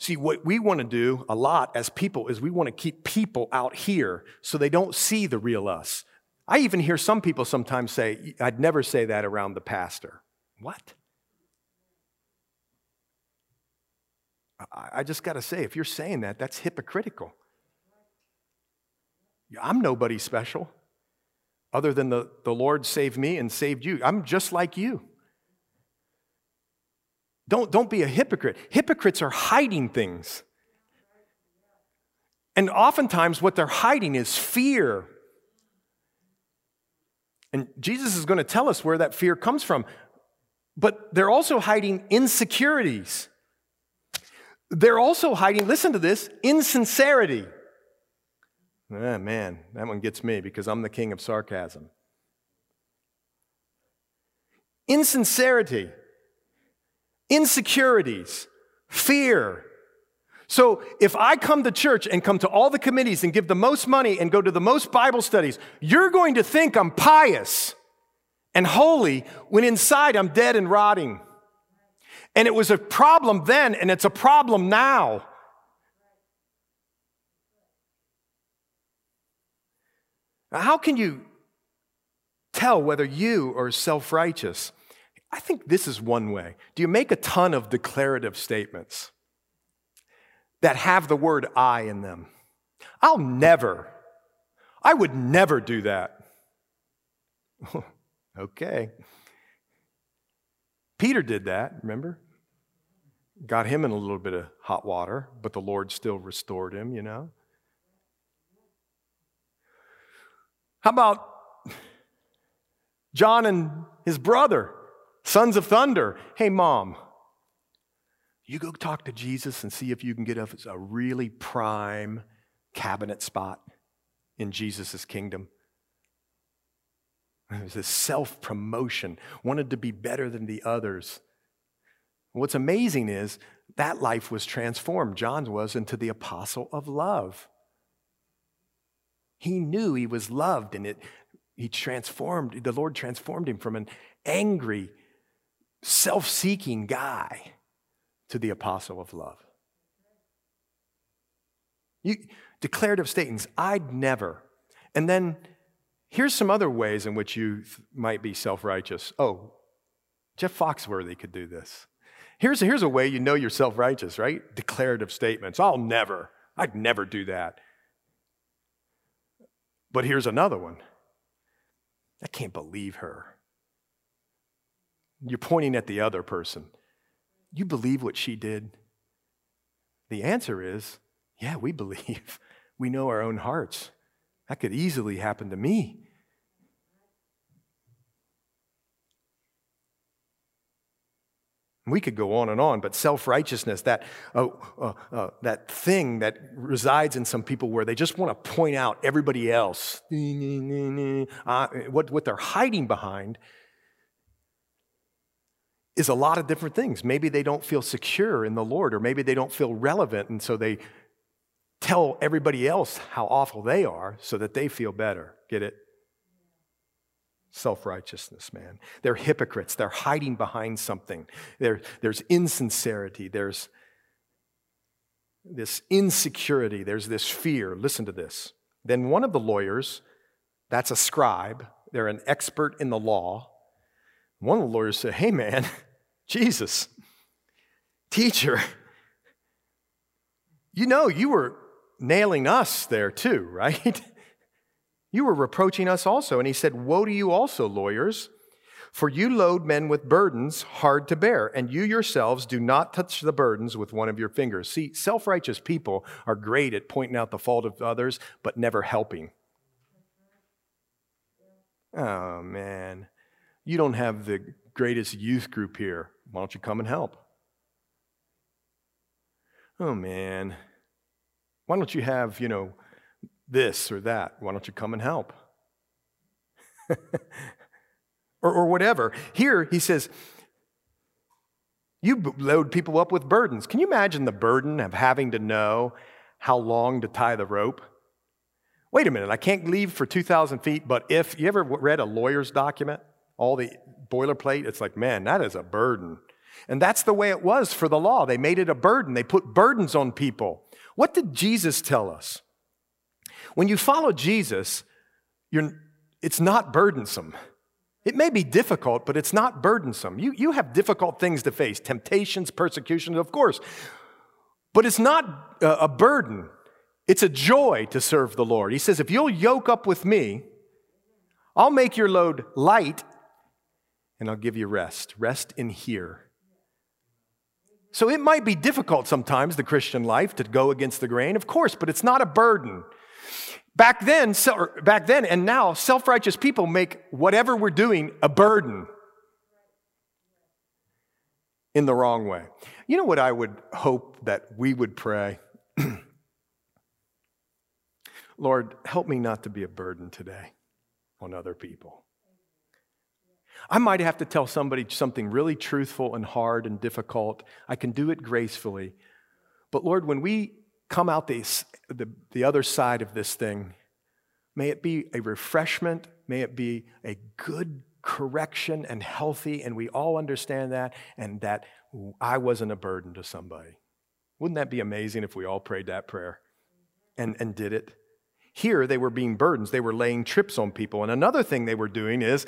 See, what we want to do a lot as people is we want to keep people out here so they don't see the real us. I even hear some people sometimes say, I'd never say that around the pastor. What? I just got to say, if you're saying that, that's hypocritical. I'm nobody special other than the, the Lord saved me and saved you. I'm just like you. Don't, don't be a hypocrite. Hypocrites are hiding things. And oftentimes, what they're hiding is fear and Jesus is going to tell us where that fear comes from. But they're also hiding insecurities. They're also hiding, listen to this, insincerity. Ah, man, that one gets me because I'm the king of sarcasm. Insincerity, insecurities, fear, so if I come to church and come to all the committees and give the most money and go to the most Bible studies, you're going to think I'm pious and holy when inside I'm dead and rotting. And it was a problem then, and it's a problem now. How can you tell whether you are self righteous? I think this is one way. Do you make a ton of declarative statements? that have the word I in them. I'll never, I would never do that. okay. Peter did that, remember? Got him in a little bit of hot water, but the Lord still restored him, you know? How about John and his brother, sons of thunder. Hey, mom, you go talk to Jesus and see if you can get a really prime cabinet spot in Jesus' kingdom. It was this self promotion, wanted to be better than the others. What's amazing is that life was transformed. John's was into the apostle of love. He knew he was loved and it he transformed, the Lord transformed him from an angry, self-seeking guy to the apostle of love. You declarative statements, I'd never. And then here's some other ways in which you might be self-righteous. Oh, Jeff Foxworthy could do this. Here's, here's a way you know you're self righteous, right? Declarative statements. I'll never, I'd never do that. But here's another one I can't believe her. You're pointing at the other person. You believe what she did? The answer is yeah, we believe. We know our own hearts. That could easily happen to me. We could go on and on, but self righteousness, that, uh, uh, uh, that thing that resides in some people where they just want to point out everybody else, uh, what, what they're hiding behind is a lot of different things. Maybe they don't feel secure in the Lord, or maybe they don't feel relevant, and so they tell everybody else how awful they are so that they feel better. Get it? Self righteousness, man. They're hypocrites. They're hiding behind something. There, there's insincerity. There's this insecurity. There's this fear. Listen to this. Then one of the lawyers, that's a scribe, they're an expert in the law. One of the lawyers said, Hey, man, Jesus, teacher, you know you were nailing us there too, right? You were reproaching us also. And he said, Woe to you also, lawyers, for you load men with burdens hard to bear, and you yourselves do not touch the burdens with one of your fingers. See, self righteous people are great at pointing out the fault of others, but never helping. Oh, man. You don't have the greatest youth group here. Why don't you come and help? Oh, man. Why don't you have, you know, this or that. Why don't you come and help? or, or whatever. Here, he says, You load people up with burdens. Can you imagine the burden of having to know how long to tie the rope? Wait a minute, I can't leave for 2,000 feet, but if you ever read a lawyer's document, all the boilerplate, it's like, man, that is a burden. And that's the way it was for the law. They made it a burden, they put burdens on people. What did Jesus tell us? When you follow Jesus, it's not burdensome. It may be difficult, but it's not burdensome. You, you have difficult things to face temptations, persecutions, of course. But it's not a, a burden, it's a joy to serve the Lord. He says, If you'll yoke up with me, I'll make your load light and I'll give you rest. Rest in here. So it might be difficult sometimes, the Christian life, to go against the grain, of course, but it's not a burden. Back then, back then and now, self-righteous people make whatever we're doing a burden in the wrong way. You know what I would hope that we would pray? Lord, help me not to be a burden today on other people. I might have to tell somebody something really truthful and hard and difficult. I can do it gracefully. But Lord, when we come out the, the, the other side of this thing. May it be a refreshment. May it be a good correction and healthy, and we all understand that, and that I wasn't a burden to somebody. Wouldn't that be amazing if we all prayed that prayer and, and did it? Here, they were being burdens. They were laying trips on people. And another thing they were doing is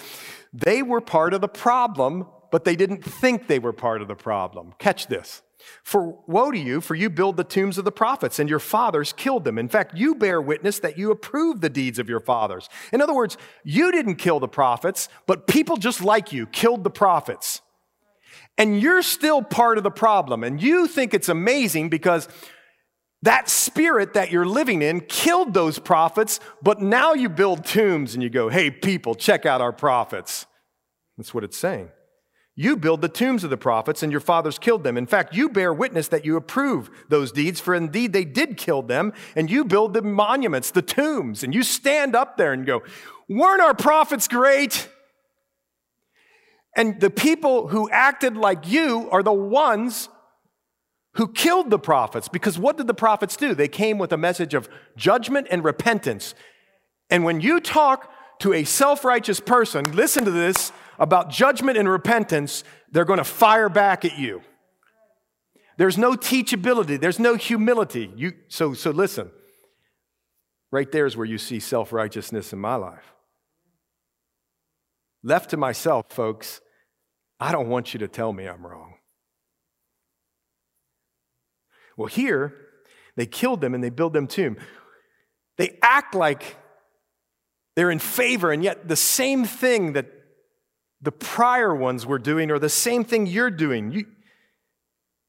they were part of the problem, but they didn't think they were part of the problem. Catch this. For woe to you, for you build the tombs of the prophets, and your fathers killed them. In fact, you bear witness that you approve the deeds of your fathers. In other words, you didn't kill the prophets, but people just like you killed the prophets. And you're still part of the problem. And you think it's amazing because that spirit that you're living in killed those prophets, but now you build tombs and you go, hey, people, check out our prophets. That's what it's saying. You build the tombs of the prophets, and your fathers killed them. In fact, you bear witness that you approve those deeds, for indeed they did kill them, and you build the monuments, the tombs, and you stand up there and go, Weren't our prophets great? And the people who acted like you are the ones who killed the prophets. Because what did the prophets do? They came with a message of judgment and repentance. And when you talk to a self righteous person, listen to this about judgment and repentance, they're going to fire back at you. There's no teachability, there's no humility. You, so, so listen, right there is where you see self righteousness in my life. Left to myself, folks, I don't want you to tell me I'm wrong. Well, here, they killed them and they build them tomb. They act like they're in favor, and yet the same thing that the prior ones were doing, or the same thing you're doing. You,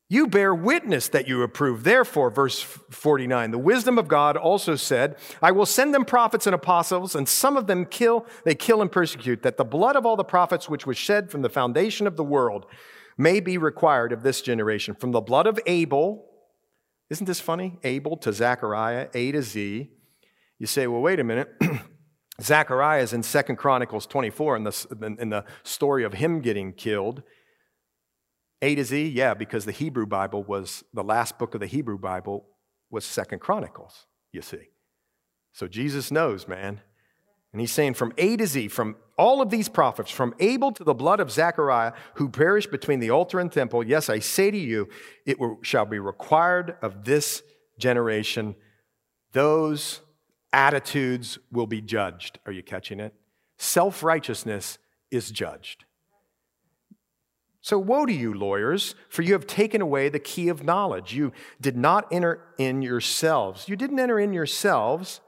you bear witness that you approve. Therefore, verse 49, the wisdom of God also said, I will send them prophets and apostles, and some of them kill, they kill and persecute, that the blood of all the prophets which was shed from the foundation of the world may be required of this generation. From the blood of Abel, isn't this funny? Abel to Zechariah, A to Z. You say, well, wait a minute. Zechariah is in Second Chronicles 24 in the, in the story of him getting killed. A to Z, yeah, because the Hebrew Bible was, the last book of the Hebrew Bible was Second Chronicles, you see. So Jesus knows, man. And he's saying from A to Z, from all of these prophets, from Abel to the blood of Zechariah, who perished between the altar and temple, yes, I say to you, it shall be required of this generation those attitudes will be judged. Are you catching it? Self righteousness is judged. So, woe to you, lawyers, for you have taken away the key of knowledge. You did not enter in yourselves. You didn't enter in yourselves,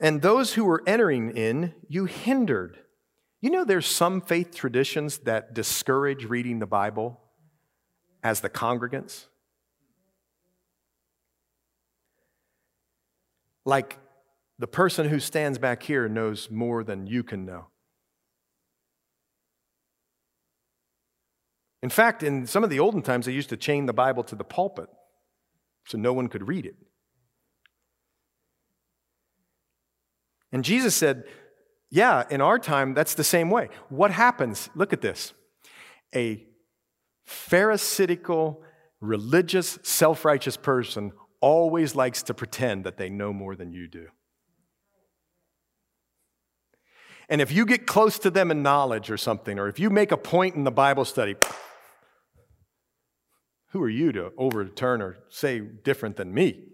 and those who were entering in, you hindered. You know, there's some faith traditions that discourage reading the Bible as the congregants. Like the person who stands back here knows more than you can know. In fact, in some of the olden times, they used to chain the Bible to the pulpit so no one could read it. And Jesus said, Yeah, in our time, that's the same way. What happens? Look at this. A Pharisaical, religious, self righteous person always likes to pretend that they know more than you do. And if you get close to them in knowledge or something, or if you make a point in the Bible study, who are you to overturn or say different than me?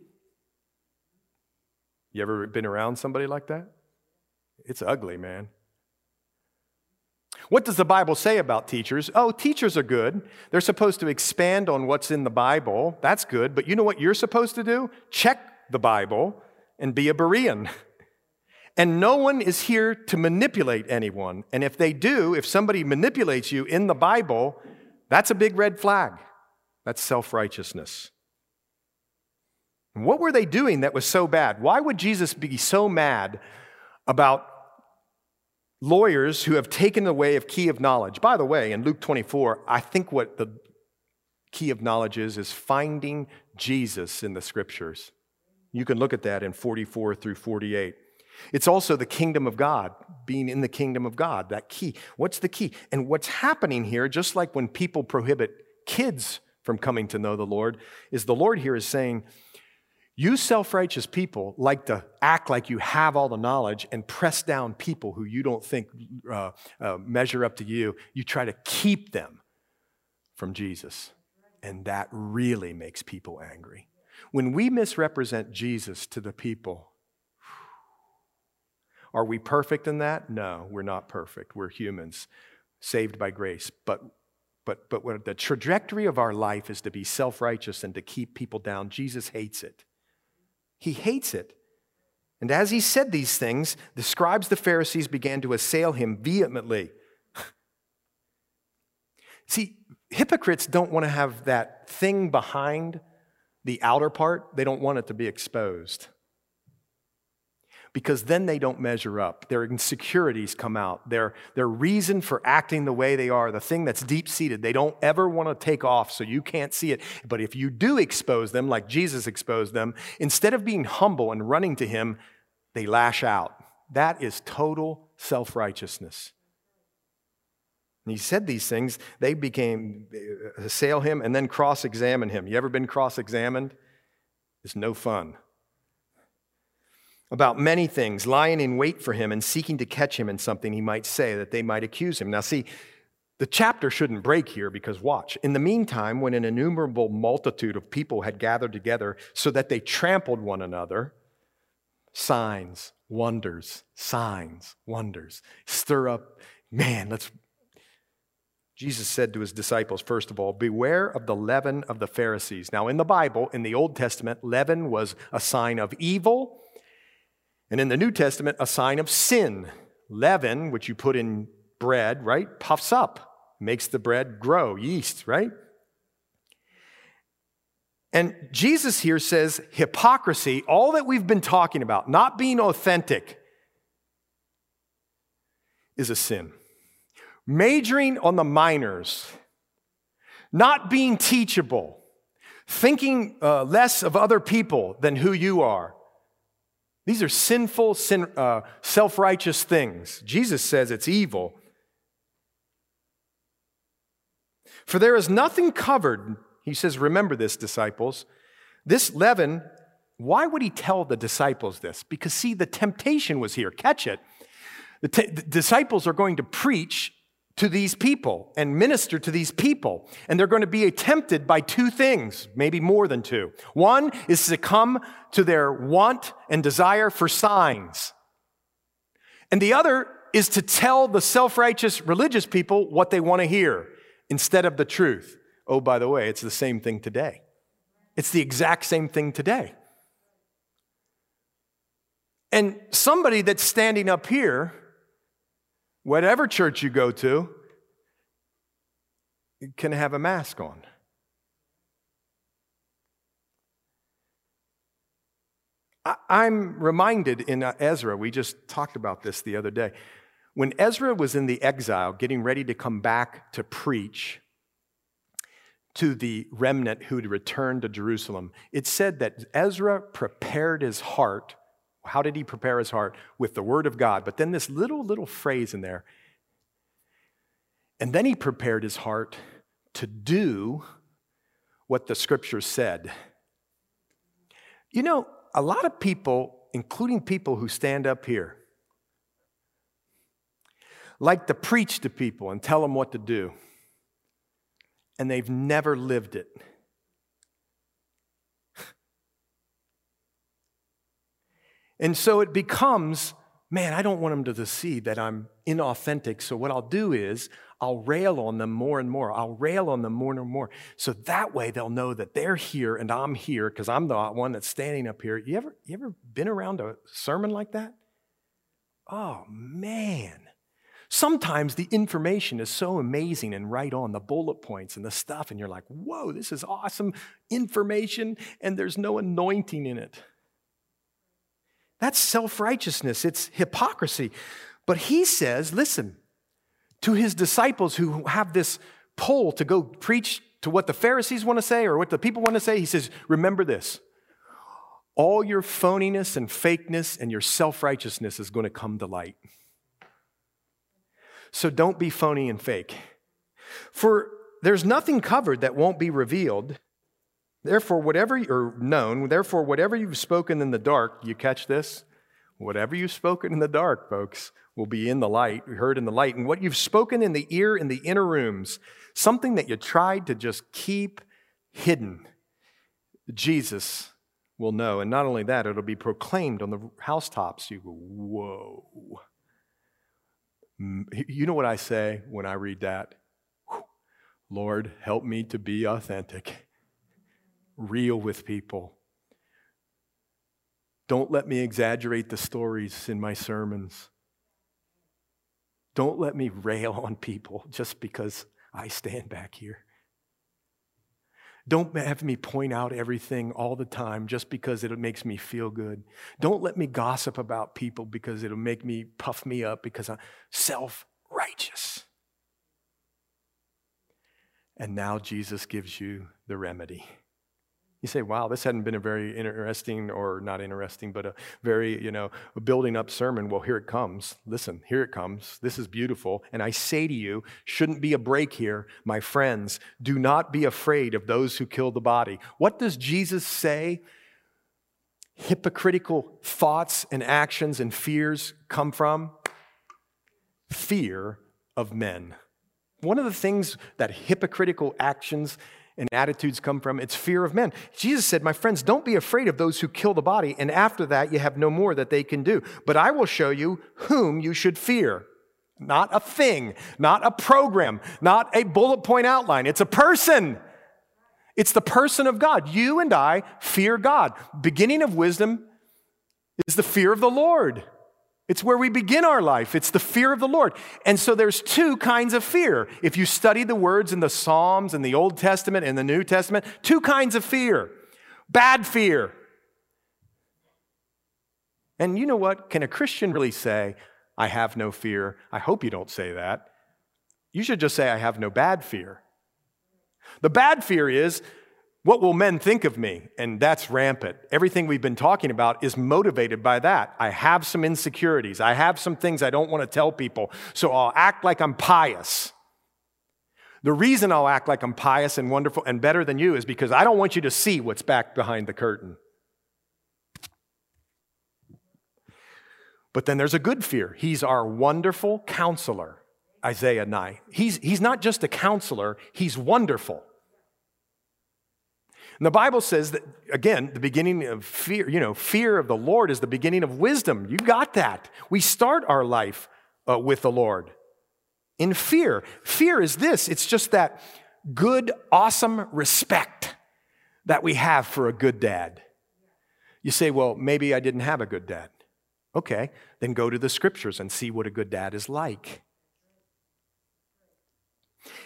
You ever been around somebody like that? It's ugly, man. What does the Bible say about teachers? Oh, teachers are good. They're supposed to expand on what's in the Bible. That's good. But you know what you're supposed to do? Check the Bible and be a Berean. And no one is here to manipulate anyone. And if they do, if somebody manipulates you in the Bible, that's a big red flag. That's self righteousness. What were they doing that was so bad? Why would Jesus be so mad about lawyers who have taken the way of key of knowledge? By the way, in Luke 24, I think what the key of knowledge is, is finding Jesus in the scriptures. You can look at that in 44 through 48. It's also the kingdom of God, being in the kingdom of God, that key. What's the key? And what's happening here, just like when people prohibit kids from coming to know the Lord, is the Lord here is saying, you self righteous people like to act like you have all the knowledge and press down people who you don't think uh, uh, measure up to you. You try to keep them from Jesus. And that really makes people angry. When we misrepresent Jesus to the people, are we perfect in that? No, we're not perfect. We're humans, saved by grace. But, but, but the trajectory of our life is to be self righteous and to keep people down. Jesus hates it. He hates it. And as he said these things, the scribes, the Pharisees began to assail him vehemently. See, hypocrites don't want to have that thing behind the outer part, they don't want it to be exposed. Because then they don't measure up. Their insecurities come out. Their, their reason for acting the way they are, the thing that's deep seated, they don't ever want to take off so you can't see it. But if you do expose them, like Jesus exposed them, instead of being humble and running to Him, they lash out. That is total self righteousness. And he said these things, they became, uh, assail him and then cross examine him. You ever been cross examined? It's no fun about many things, lying in wait for him and seeking to catch him in something he might say that they might accuse him. Now, see, the chapter shouldn't break here because watch. In the meantime, when an innumerable multitude of people had gathered together so that they trampled one another, signs, wonders, signs, wonders, stir up, man, let's. Jesus said to his disciples, first of all, beware of the leaven of the Pharisees. Now, in the Bible, in the Old Testament, leaven was a sign of evil and in the New Testament, a sign of sin. Leaven, which you put in bread, right, puffs up, makes the bread grow, yeast, right? And Jesus here says hypocrisy, all that we've been talking about, not being authentic, is a sin. Majoring on the minors, not being teachable, thinking uh, less of other people than who you are, these are sinful, sin, uh, self righteous things. Jesus says it's evil. For there is nothing covered, he says, remember this, disciples. This leaven, why would he tell the disciples this? Because, see, the temptation was here. Catch it. The, t- the disciples are going to preach to these people and minister to these people. And they're going to be tempted by two things, maybe more than two. One is to come to their want and desire for signs. And the other is to tell the self righteous religious people what they want to hear instead of the truth. Oh, by the way, it's the same thing today. It's the exact same thing today. And somebody that's standing up here whatever church you go to, can have a mask on. I'm reminded in uh, Ezra, we just talked about this the other day. When Ezra was in the exile, getting ready to come back to preach to the remnant who'd returned to Jerusalem, it said that Ezra prepared his heart how did he prepare his heart? With the word of God. But then this little, little phrase in there. And then he prepared his heart to do what the scripture said. You know, a lot of people, including people who stand up here, like to preach to people and tell them what to do, and they've never lived it. And so it becomes, man, I don't want them to see that I'm inauthentic. So what I'll do is I'll rail on them more and more. I'll rail on them more and more. So that way they'll know that they're here and I'm here because I'm the one that's standing up here. You ever, you ever been around a sermon like that? Oh, man. Sometimes the information is so amazing and right on the bullet points and the stuff, and you're like, whoa, this is awesome information, and there's no anointing in it. That's self righteousness, it's hypocrisy. But he says, listen, to his disciples who have this pull to go preach to what the Pharisees want to say or what the people want to say, he says, remember this. All your phoniness and fakeness and your self righteousness is going to come to light. So don't be phony and fake. For there's nothing covered that won't be revealed, Therefore, whatever you're known, therefore, whatever you've spoken in the dark, you catch this? Whatever you've spoken in the dark, folks, will be in the light, heard in the light. And what you've spoken in the ear in the inner rooms, something that you tried to just keep hidden, Jesus will know. And not only that, it'll be proclaimed on the housetops. You go, whoa. You know what I say when I read that? Lord, help me to be authentic real with people. Don't let me exaggerate the stories in my sermons. Don't let me rail on people just because I stand back here. Don't have me point out everything all the time just because it makes me feel good. Don't let me gossip about people because it'll make me puff me up because I'm self righteous. And now Jesus gives you the remedy. You say, wow, this hadn't been a very interesting, or not interesting, but a very, you know, building up sermon. Well, here it comes. Listen, here it comes. This is beautiful. And I say to you, shouldn't be a break here, my friends. Do not be afraid of those who kill the body. What does Jesus say? Hypocritical thoughts and actions and fears come from? Fear of men. One of the things that hypocritical actions and attitudes come from, it's fear of men. Jesus said, My friends, don't be afraid of those who kill the body, and after that you have no more that they can do. But I will show you whom you should fear. Not a thing, not a program, not a bullet point outline. It's a person. It's the person of God. You and I fear God. Beginning of wisdom is the fear of the Lord. It's where we begin our life. It's the fear of the Lord. And so there's two kinds of fear. If you study the words in the Psalms and the Old Testament and the New Testament, two kinds of fear. Bad fear. And you know what? Can a Christian really say, I have no fear? I hope you don't say that. You should just say, I have no bad fear. The bad fear is what will men think of me? And that's rampant. Everything we've been talking about is motivated by that. I have some insecurities. I have some things I don't want to tell people. So I'll act like I'm pious. The reason I'll act like I'm pious and wonderful and better than you is because I don't want you to see what's back behind the curtain. But then there's a good fear. He's our wonderful counselor, Isaiah 9. He's, he's not just a counselor, he's wonderful. And the Bible says that, again, the beginning of fear, you know, fear of the Lord is the beginning of wisdom. You got that. We start our life uh, with the Lord in fear. Fear is this it's just that good, awesome respect that we have for a good dad. You say, well, maybe I didn't have a good dad. Okay, then go to the scriptures and see what a good dad is like.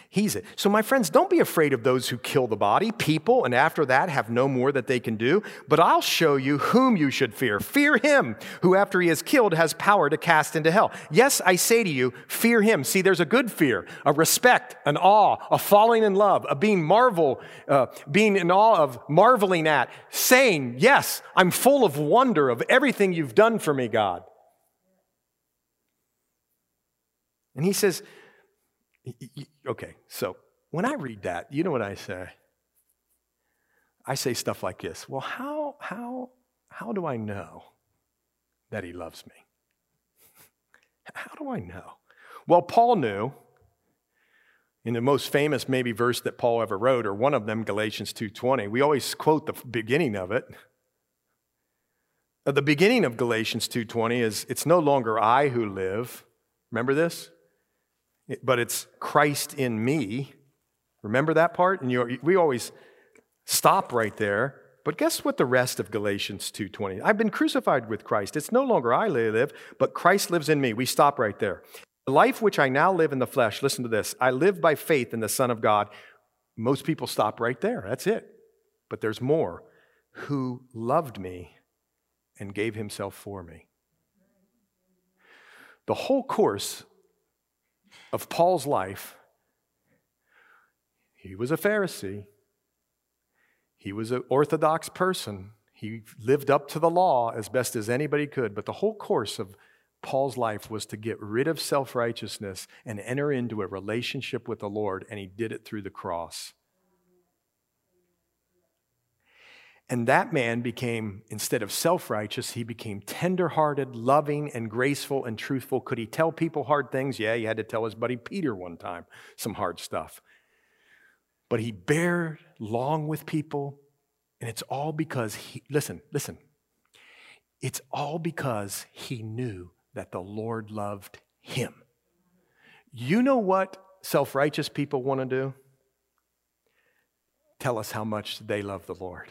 He's it. So, my friends, don't be afraid of those who kill the body, people, and after that have no more that they can do. But I'll show you whom you should fear. Fear him who, after he is killed, has power to cast into hell. Yes, I say to you, fear him. See, there's a good fear, a respect, an awe, a falling in love, a being marvel, uh, being in awe of marveling at, saying, Yes, I'm full of wonder of everything you've done for me, God. And he says, Okay, so when I read that, you know what I say? I say stuff like this Well, how, how, how do I know that he loves me? How do I know? Well, Paul knew in the most famous maybe verse that Paul ever wrote, or one of them, Galatians 2:20. We always quote the beginning of it. Uh, the beginning of Galatians 2:20 is it's no longer I who live. Remember this? But it's Christ in me. Remember that part? And you, we always stop right there. But guess what the rest of Galatians 2:20? I've been crucified with Christ. It's no longer I live, but Christ lives in me. We stop right there. The life which I now live in the flesh, listen to this. I live by faith in the Son of God. Most people stop right there. That's it. But there's more. Who loved me and gave himself for me. The whole course of Paul's life, he was a Pharisee. He was an orthodox person. He lived up to the law as best as anybody could. But the whole course of Paul's life was to get rid of self righteousness and enter into a relationship with the Lord, and he did it through the cross. And that man became, instead of self righteous, he became tender-hearted, loving, and graceful and truthful. Could he tell people hard things? Yeah, he had to tell his buddy Peter one time some hard stuff. But he bared long with people, and it's all because he, listen, listen, it's all because he knew that the Lord loved him. You know what self righteous people want to do? Tell us how much they love the Lord.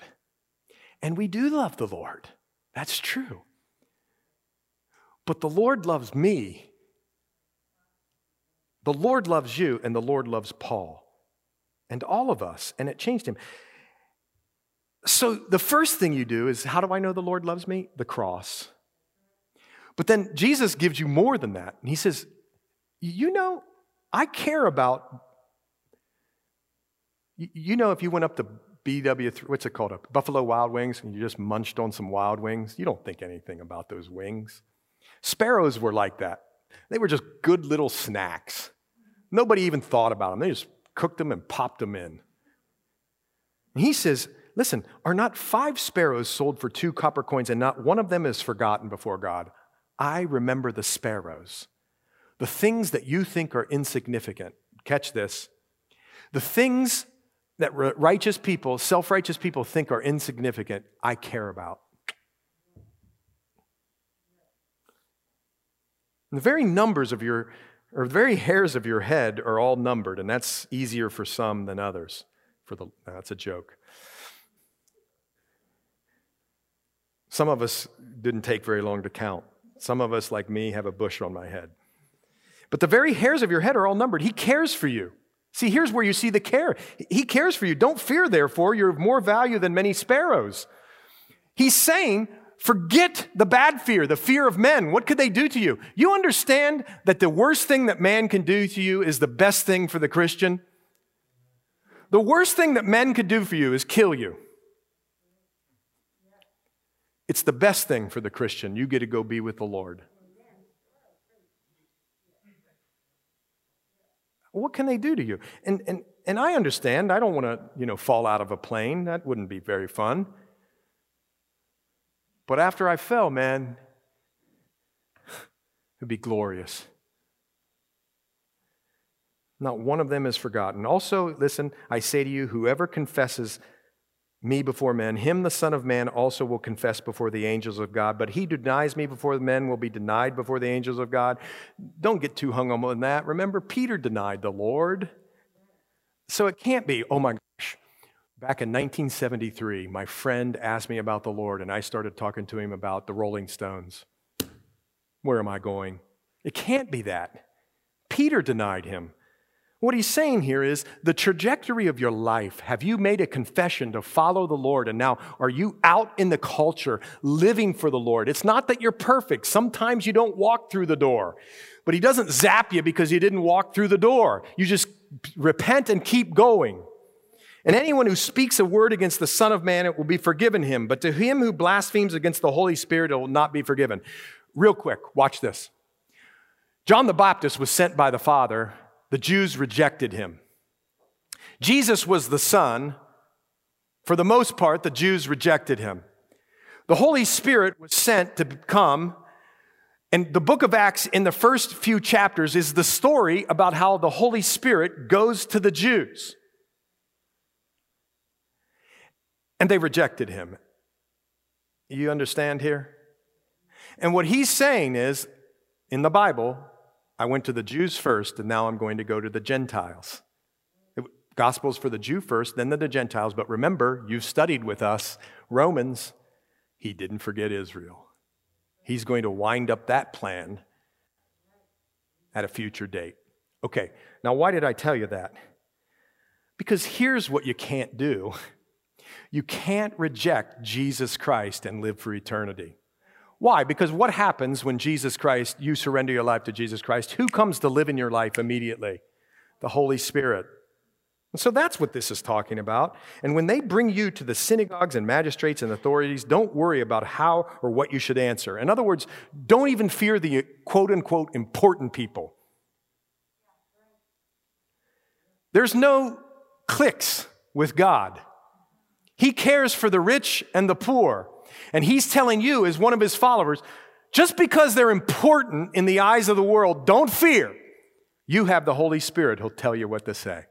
And we do love the Lord. That's true. But the Lord loves me. The Lord loves you, and the Lord loves Paul and all of us. And it changed him. So the first thing you do is how do I know the Lord loves me? The cross. But then Jesus gives you more than that. And he says, You know, I care about, you know, if you went up to BW, what's it called? Up Buffalo Wild Wings, and you just munched on some wild wings, you don't think anything about those wings. Sparrows were like that. They were just good little snacks. Nobody even thought about them. They just cooked them and popped them in. And he says, Listen, are not five sparrows sold for two copper coins, and not one of them is forgotten before God? I remember the sparrows, the things that you think are insignificant. Catch this. The things that righteous people, self righteous people think are insignificant, I care about. The very numbers of your, or the very hairs of your head are all numbered, and that's easier for some than others. For the, that's a joke. Some of us didn't take very long to count. Some of us, like me, have a bush on my head. But the very hairs of your head are all numbered. He cares for you. See, here's where you see the care. He cares for you. Don't fear, therefore. You're of more value than many sparrows. He's saying, forget the bad fear, the fear of men. What could they do to you? You understand that the worst thing that man can do to you is the best thing for the Christian? The worst thing that men could do for you is kill you. It's the best thing for the Christian. You get to go be with the Lord. What can they do to you? And, and, and I understand. I don't want to, you know, fall out of a plane. That wouldn't be very fun. But after I fell, man, it'd be glorious. Not one of them is forgotten. Also, listen, I say to you, whoever confesses me before men, him the Son of Man also will confess before the angels of God. But he denies me before the men will be denied before the angels of God. Don't get too hung up on that. Remember, Peter denied the Lord. So it can't be, oh my gosh. Back in 1973, my friend asked me about the Lord, and I started talking to him about the Rolling Stones. Where am I going? It can't be that. Peter denied him. What he's saying here is the trajectory of your life. Have you made a confession to follow the Lord? And now are you out in the culture living for the Lord? It's not that you're perfect. Sometimes you don't walk through the door, but he doesn't zap you because you didn't walk through the door. You just repent and keep going. And anyone who speaks a word against the Son of Man, it will be forgiven him. But to him who blasphemes against the Holy Spirit, it will not be forgiven. Real quick, watch this. John the Baptist was sent by the Father the Jews rejected him. Jesus was the Son. For the most part, the Jews rejected him. The Holy Spirit was sent to come, and the book of Acts, in the first few chapters, is the story about how the Holy Spirit goes to the Jews. And they rejected him. You understand here? And what he's saying is, in the Bible, I went to the Jews first, and now I'm going to go to the Gentiles. It, Gospels for the Jew first, then the Gentiles. But remember, you've studied with us Romans, he didn't forget Israel. He's going to wind up that plan at a future date. Okay, now why did I tell you that? Because here's what you can't do you can't reject Jesus Christ and live for eternity. Why? Because what happens when Jesus Christ, you surrender your life to Jesus Christ? Who comes to live in your life immediately? The Holy Spirit. And so that's what this is talking about. And when they bring you to the synagogues and magistrates and authorities, don't worry about how or what you should answer. In other words, don't even fear the quote unquote important people. There's no cliques with God. He cares for the rich and the poor. And he's telling you, as one of his followers, just because they're important in the eyes of the world, don't fear. You have the Holy Spirit who'll tell you what to say.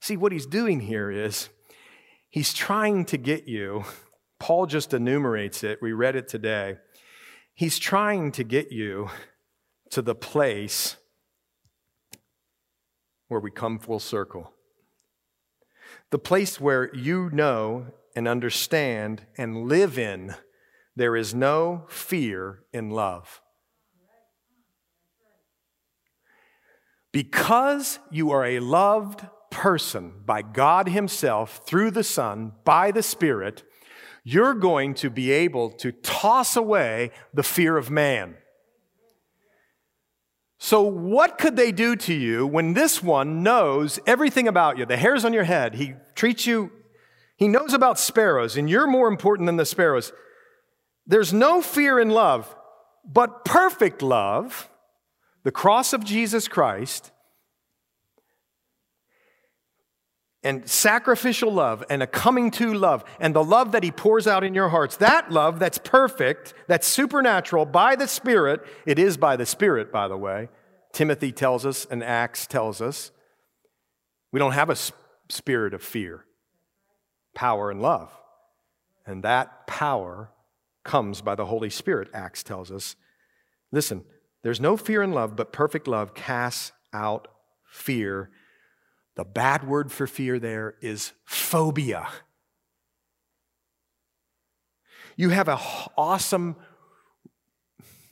See, what he's doing here is he's trying to get you, Paul just enumerates it, we read it today. He's trying to get you to the place where we come full circle the place where you know and understand and live in there is no fear in love. Because you are a loved person by God Himself through the Son by the Spirit, you're going to be able to toss away the fear of man. So, what could they do to you when this one knows everything about you? The hairs on your head. He treats you, he knows about sparrows, and you're more important than the sparrows. There's no fear in love, but perfect love, the cross of Jesus Christ, and sacrificial love and a coming to love and the love that he pours out in your hearts, that love that's perfect, that's supernatural by the Spirit, it is by the Spirit, by the way. Timothy tells us and Acts tells us. We don't have a spirit of fear, power, and love. And that power comes by the Holy Spirit, Acts tells us. Listen, there's no fear in love, but perfect love casts out fear the bad word for fear there is phobia. You have an awesome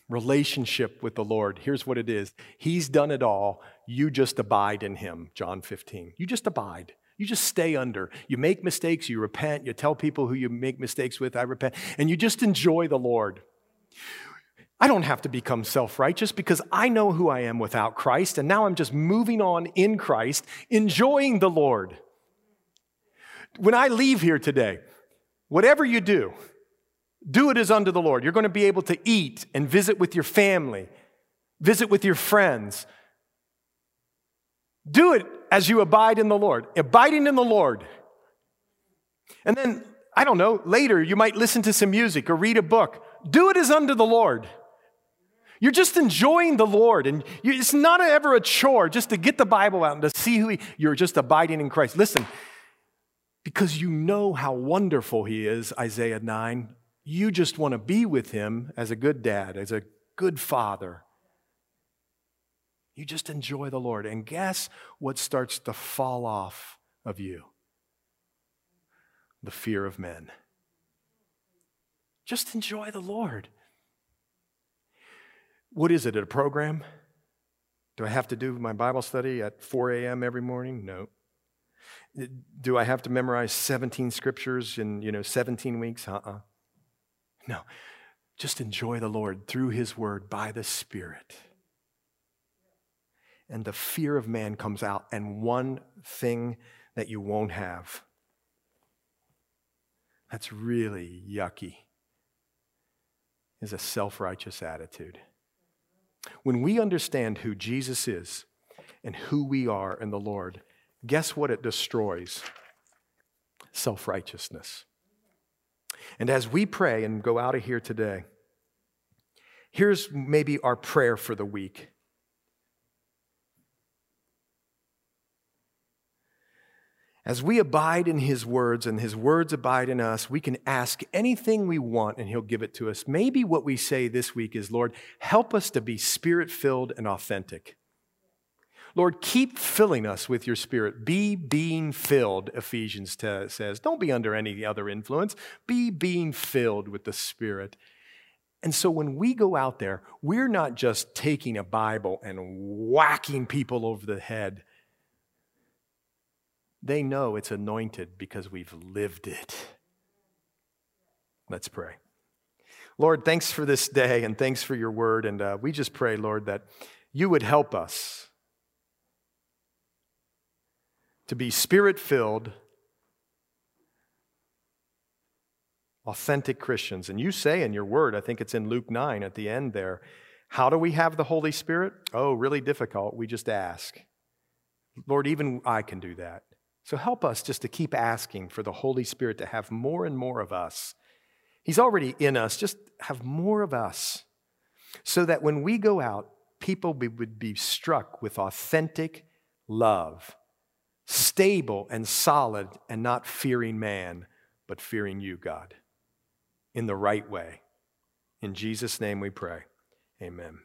relationship with the Lord. Here's what it is He's done it all. You just abide in Him, John 15. You just abide. You just stay under. You make mistakes, you repent, you tell people who you make mistakes with, I repent, and you just enjoy the Lord. I don't have to become self righteous because I know who I am without Christ, and now I'm just moving on in Christ, enjoying the Lord. When I leave here today, whatever you do, do it as unto the Lord. You're going to be able to eat and visit with your family, visit with your friends. Do it as you abide in the Lord, abiding in the Lord. And then, I don't know, later you might listen to some music or read a book. Do it as unto the Lord. You're just enjoying the Lord, and you, it's not ever a chore just to get the Bible out and to see who he, you're just abiding in Christ. Listen, because you know how wonderful He is, Isaiah 9, you just want to be with Him as a good dad, as a good father. You just enjoy the Lord. And guess what starts to fall off of you? The fear of men. Just enjoy the Lord. What is it, a program? Do I have to do my Bible study at 4 a.m. every morning? No. Do I have to memorize 17 scriptures in, you know, 17 weeks? Uh-uh. No. Just enjoy the Lord through his word by the Spirit. And the fear of man comes out, and one thing that you won't have that's really yucky is a self righteous attitude. When we understand who Jesus is and who we are in the Lord, guess what it destroys? Self righteousness. And as we pray and go out of here today, here's maybe our prayer for the week. As we abide in His words and His words abide in us, we can ask anything we want and He'll give it to us. Maybe what we say this week is, Lord, help us to be spirit filled and authentic. Lord, keep filling us with your spirit. Be being filled, Ephesians t- says. Don't be under any other influence. Be being filled with the Spirit. And so when we go out there, we're not just taking a Bible and whacking people over the head they know it's anointed because we've lived it. Let's pray. Lord, thanks for this day and thanks for your word. And uh, we just pray, Lord, that you would help us to be spirit filled, authentic Christians. And you say in your word, I think it's in Luke 9 at the end there, how do we have the Holy Spirit? Oh, really difficult. We just ask. Lord, even I can do that. So help us just to keep asking for the Holy Spirit to have more and more of us. He's already in us, just have more of us. So that when we go out, people would be struck with authentic love, stable and solid, and not fearing man, but fearing you, God, in the right way. In Jesus' name we pray. Amen.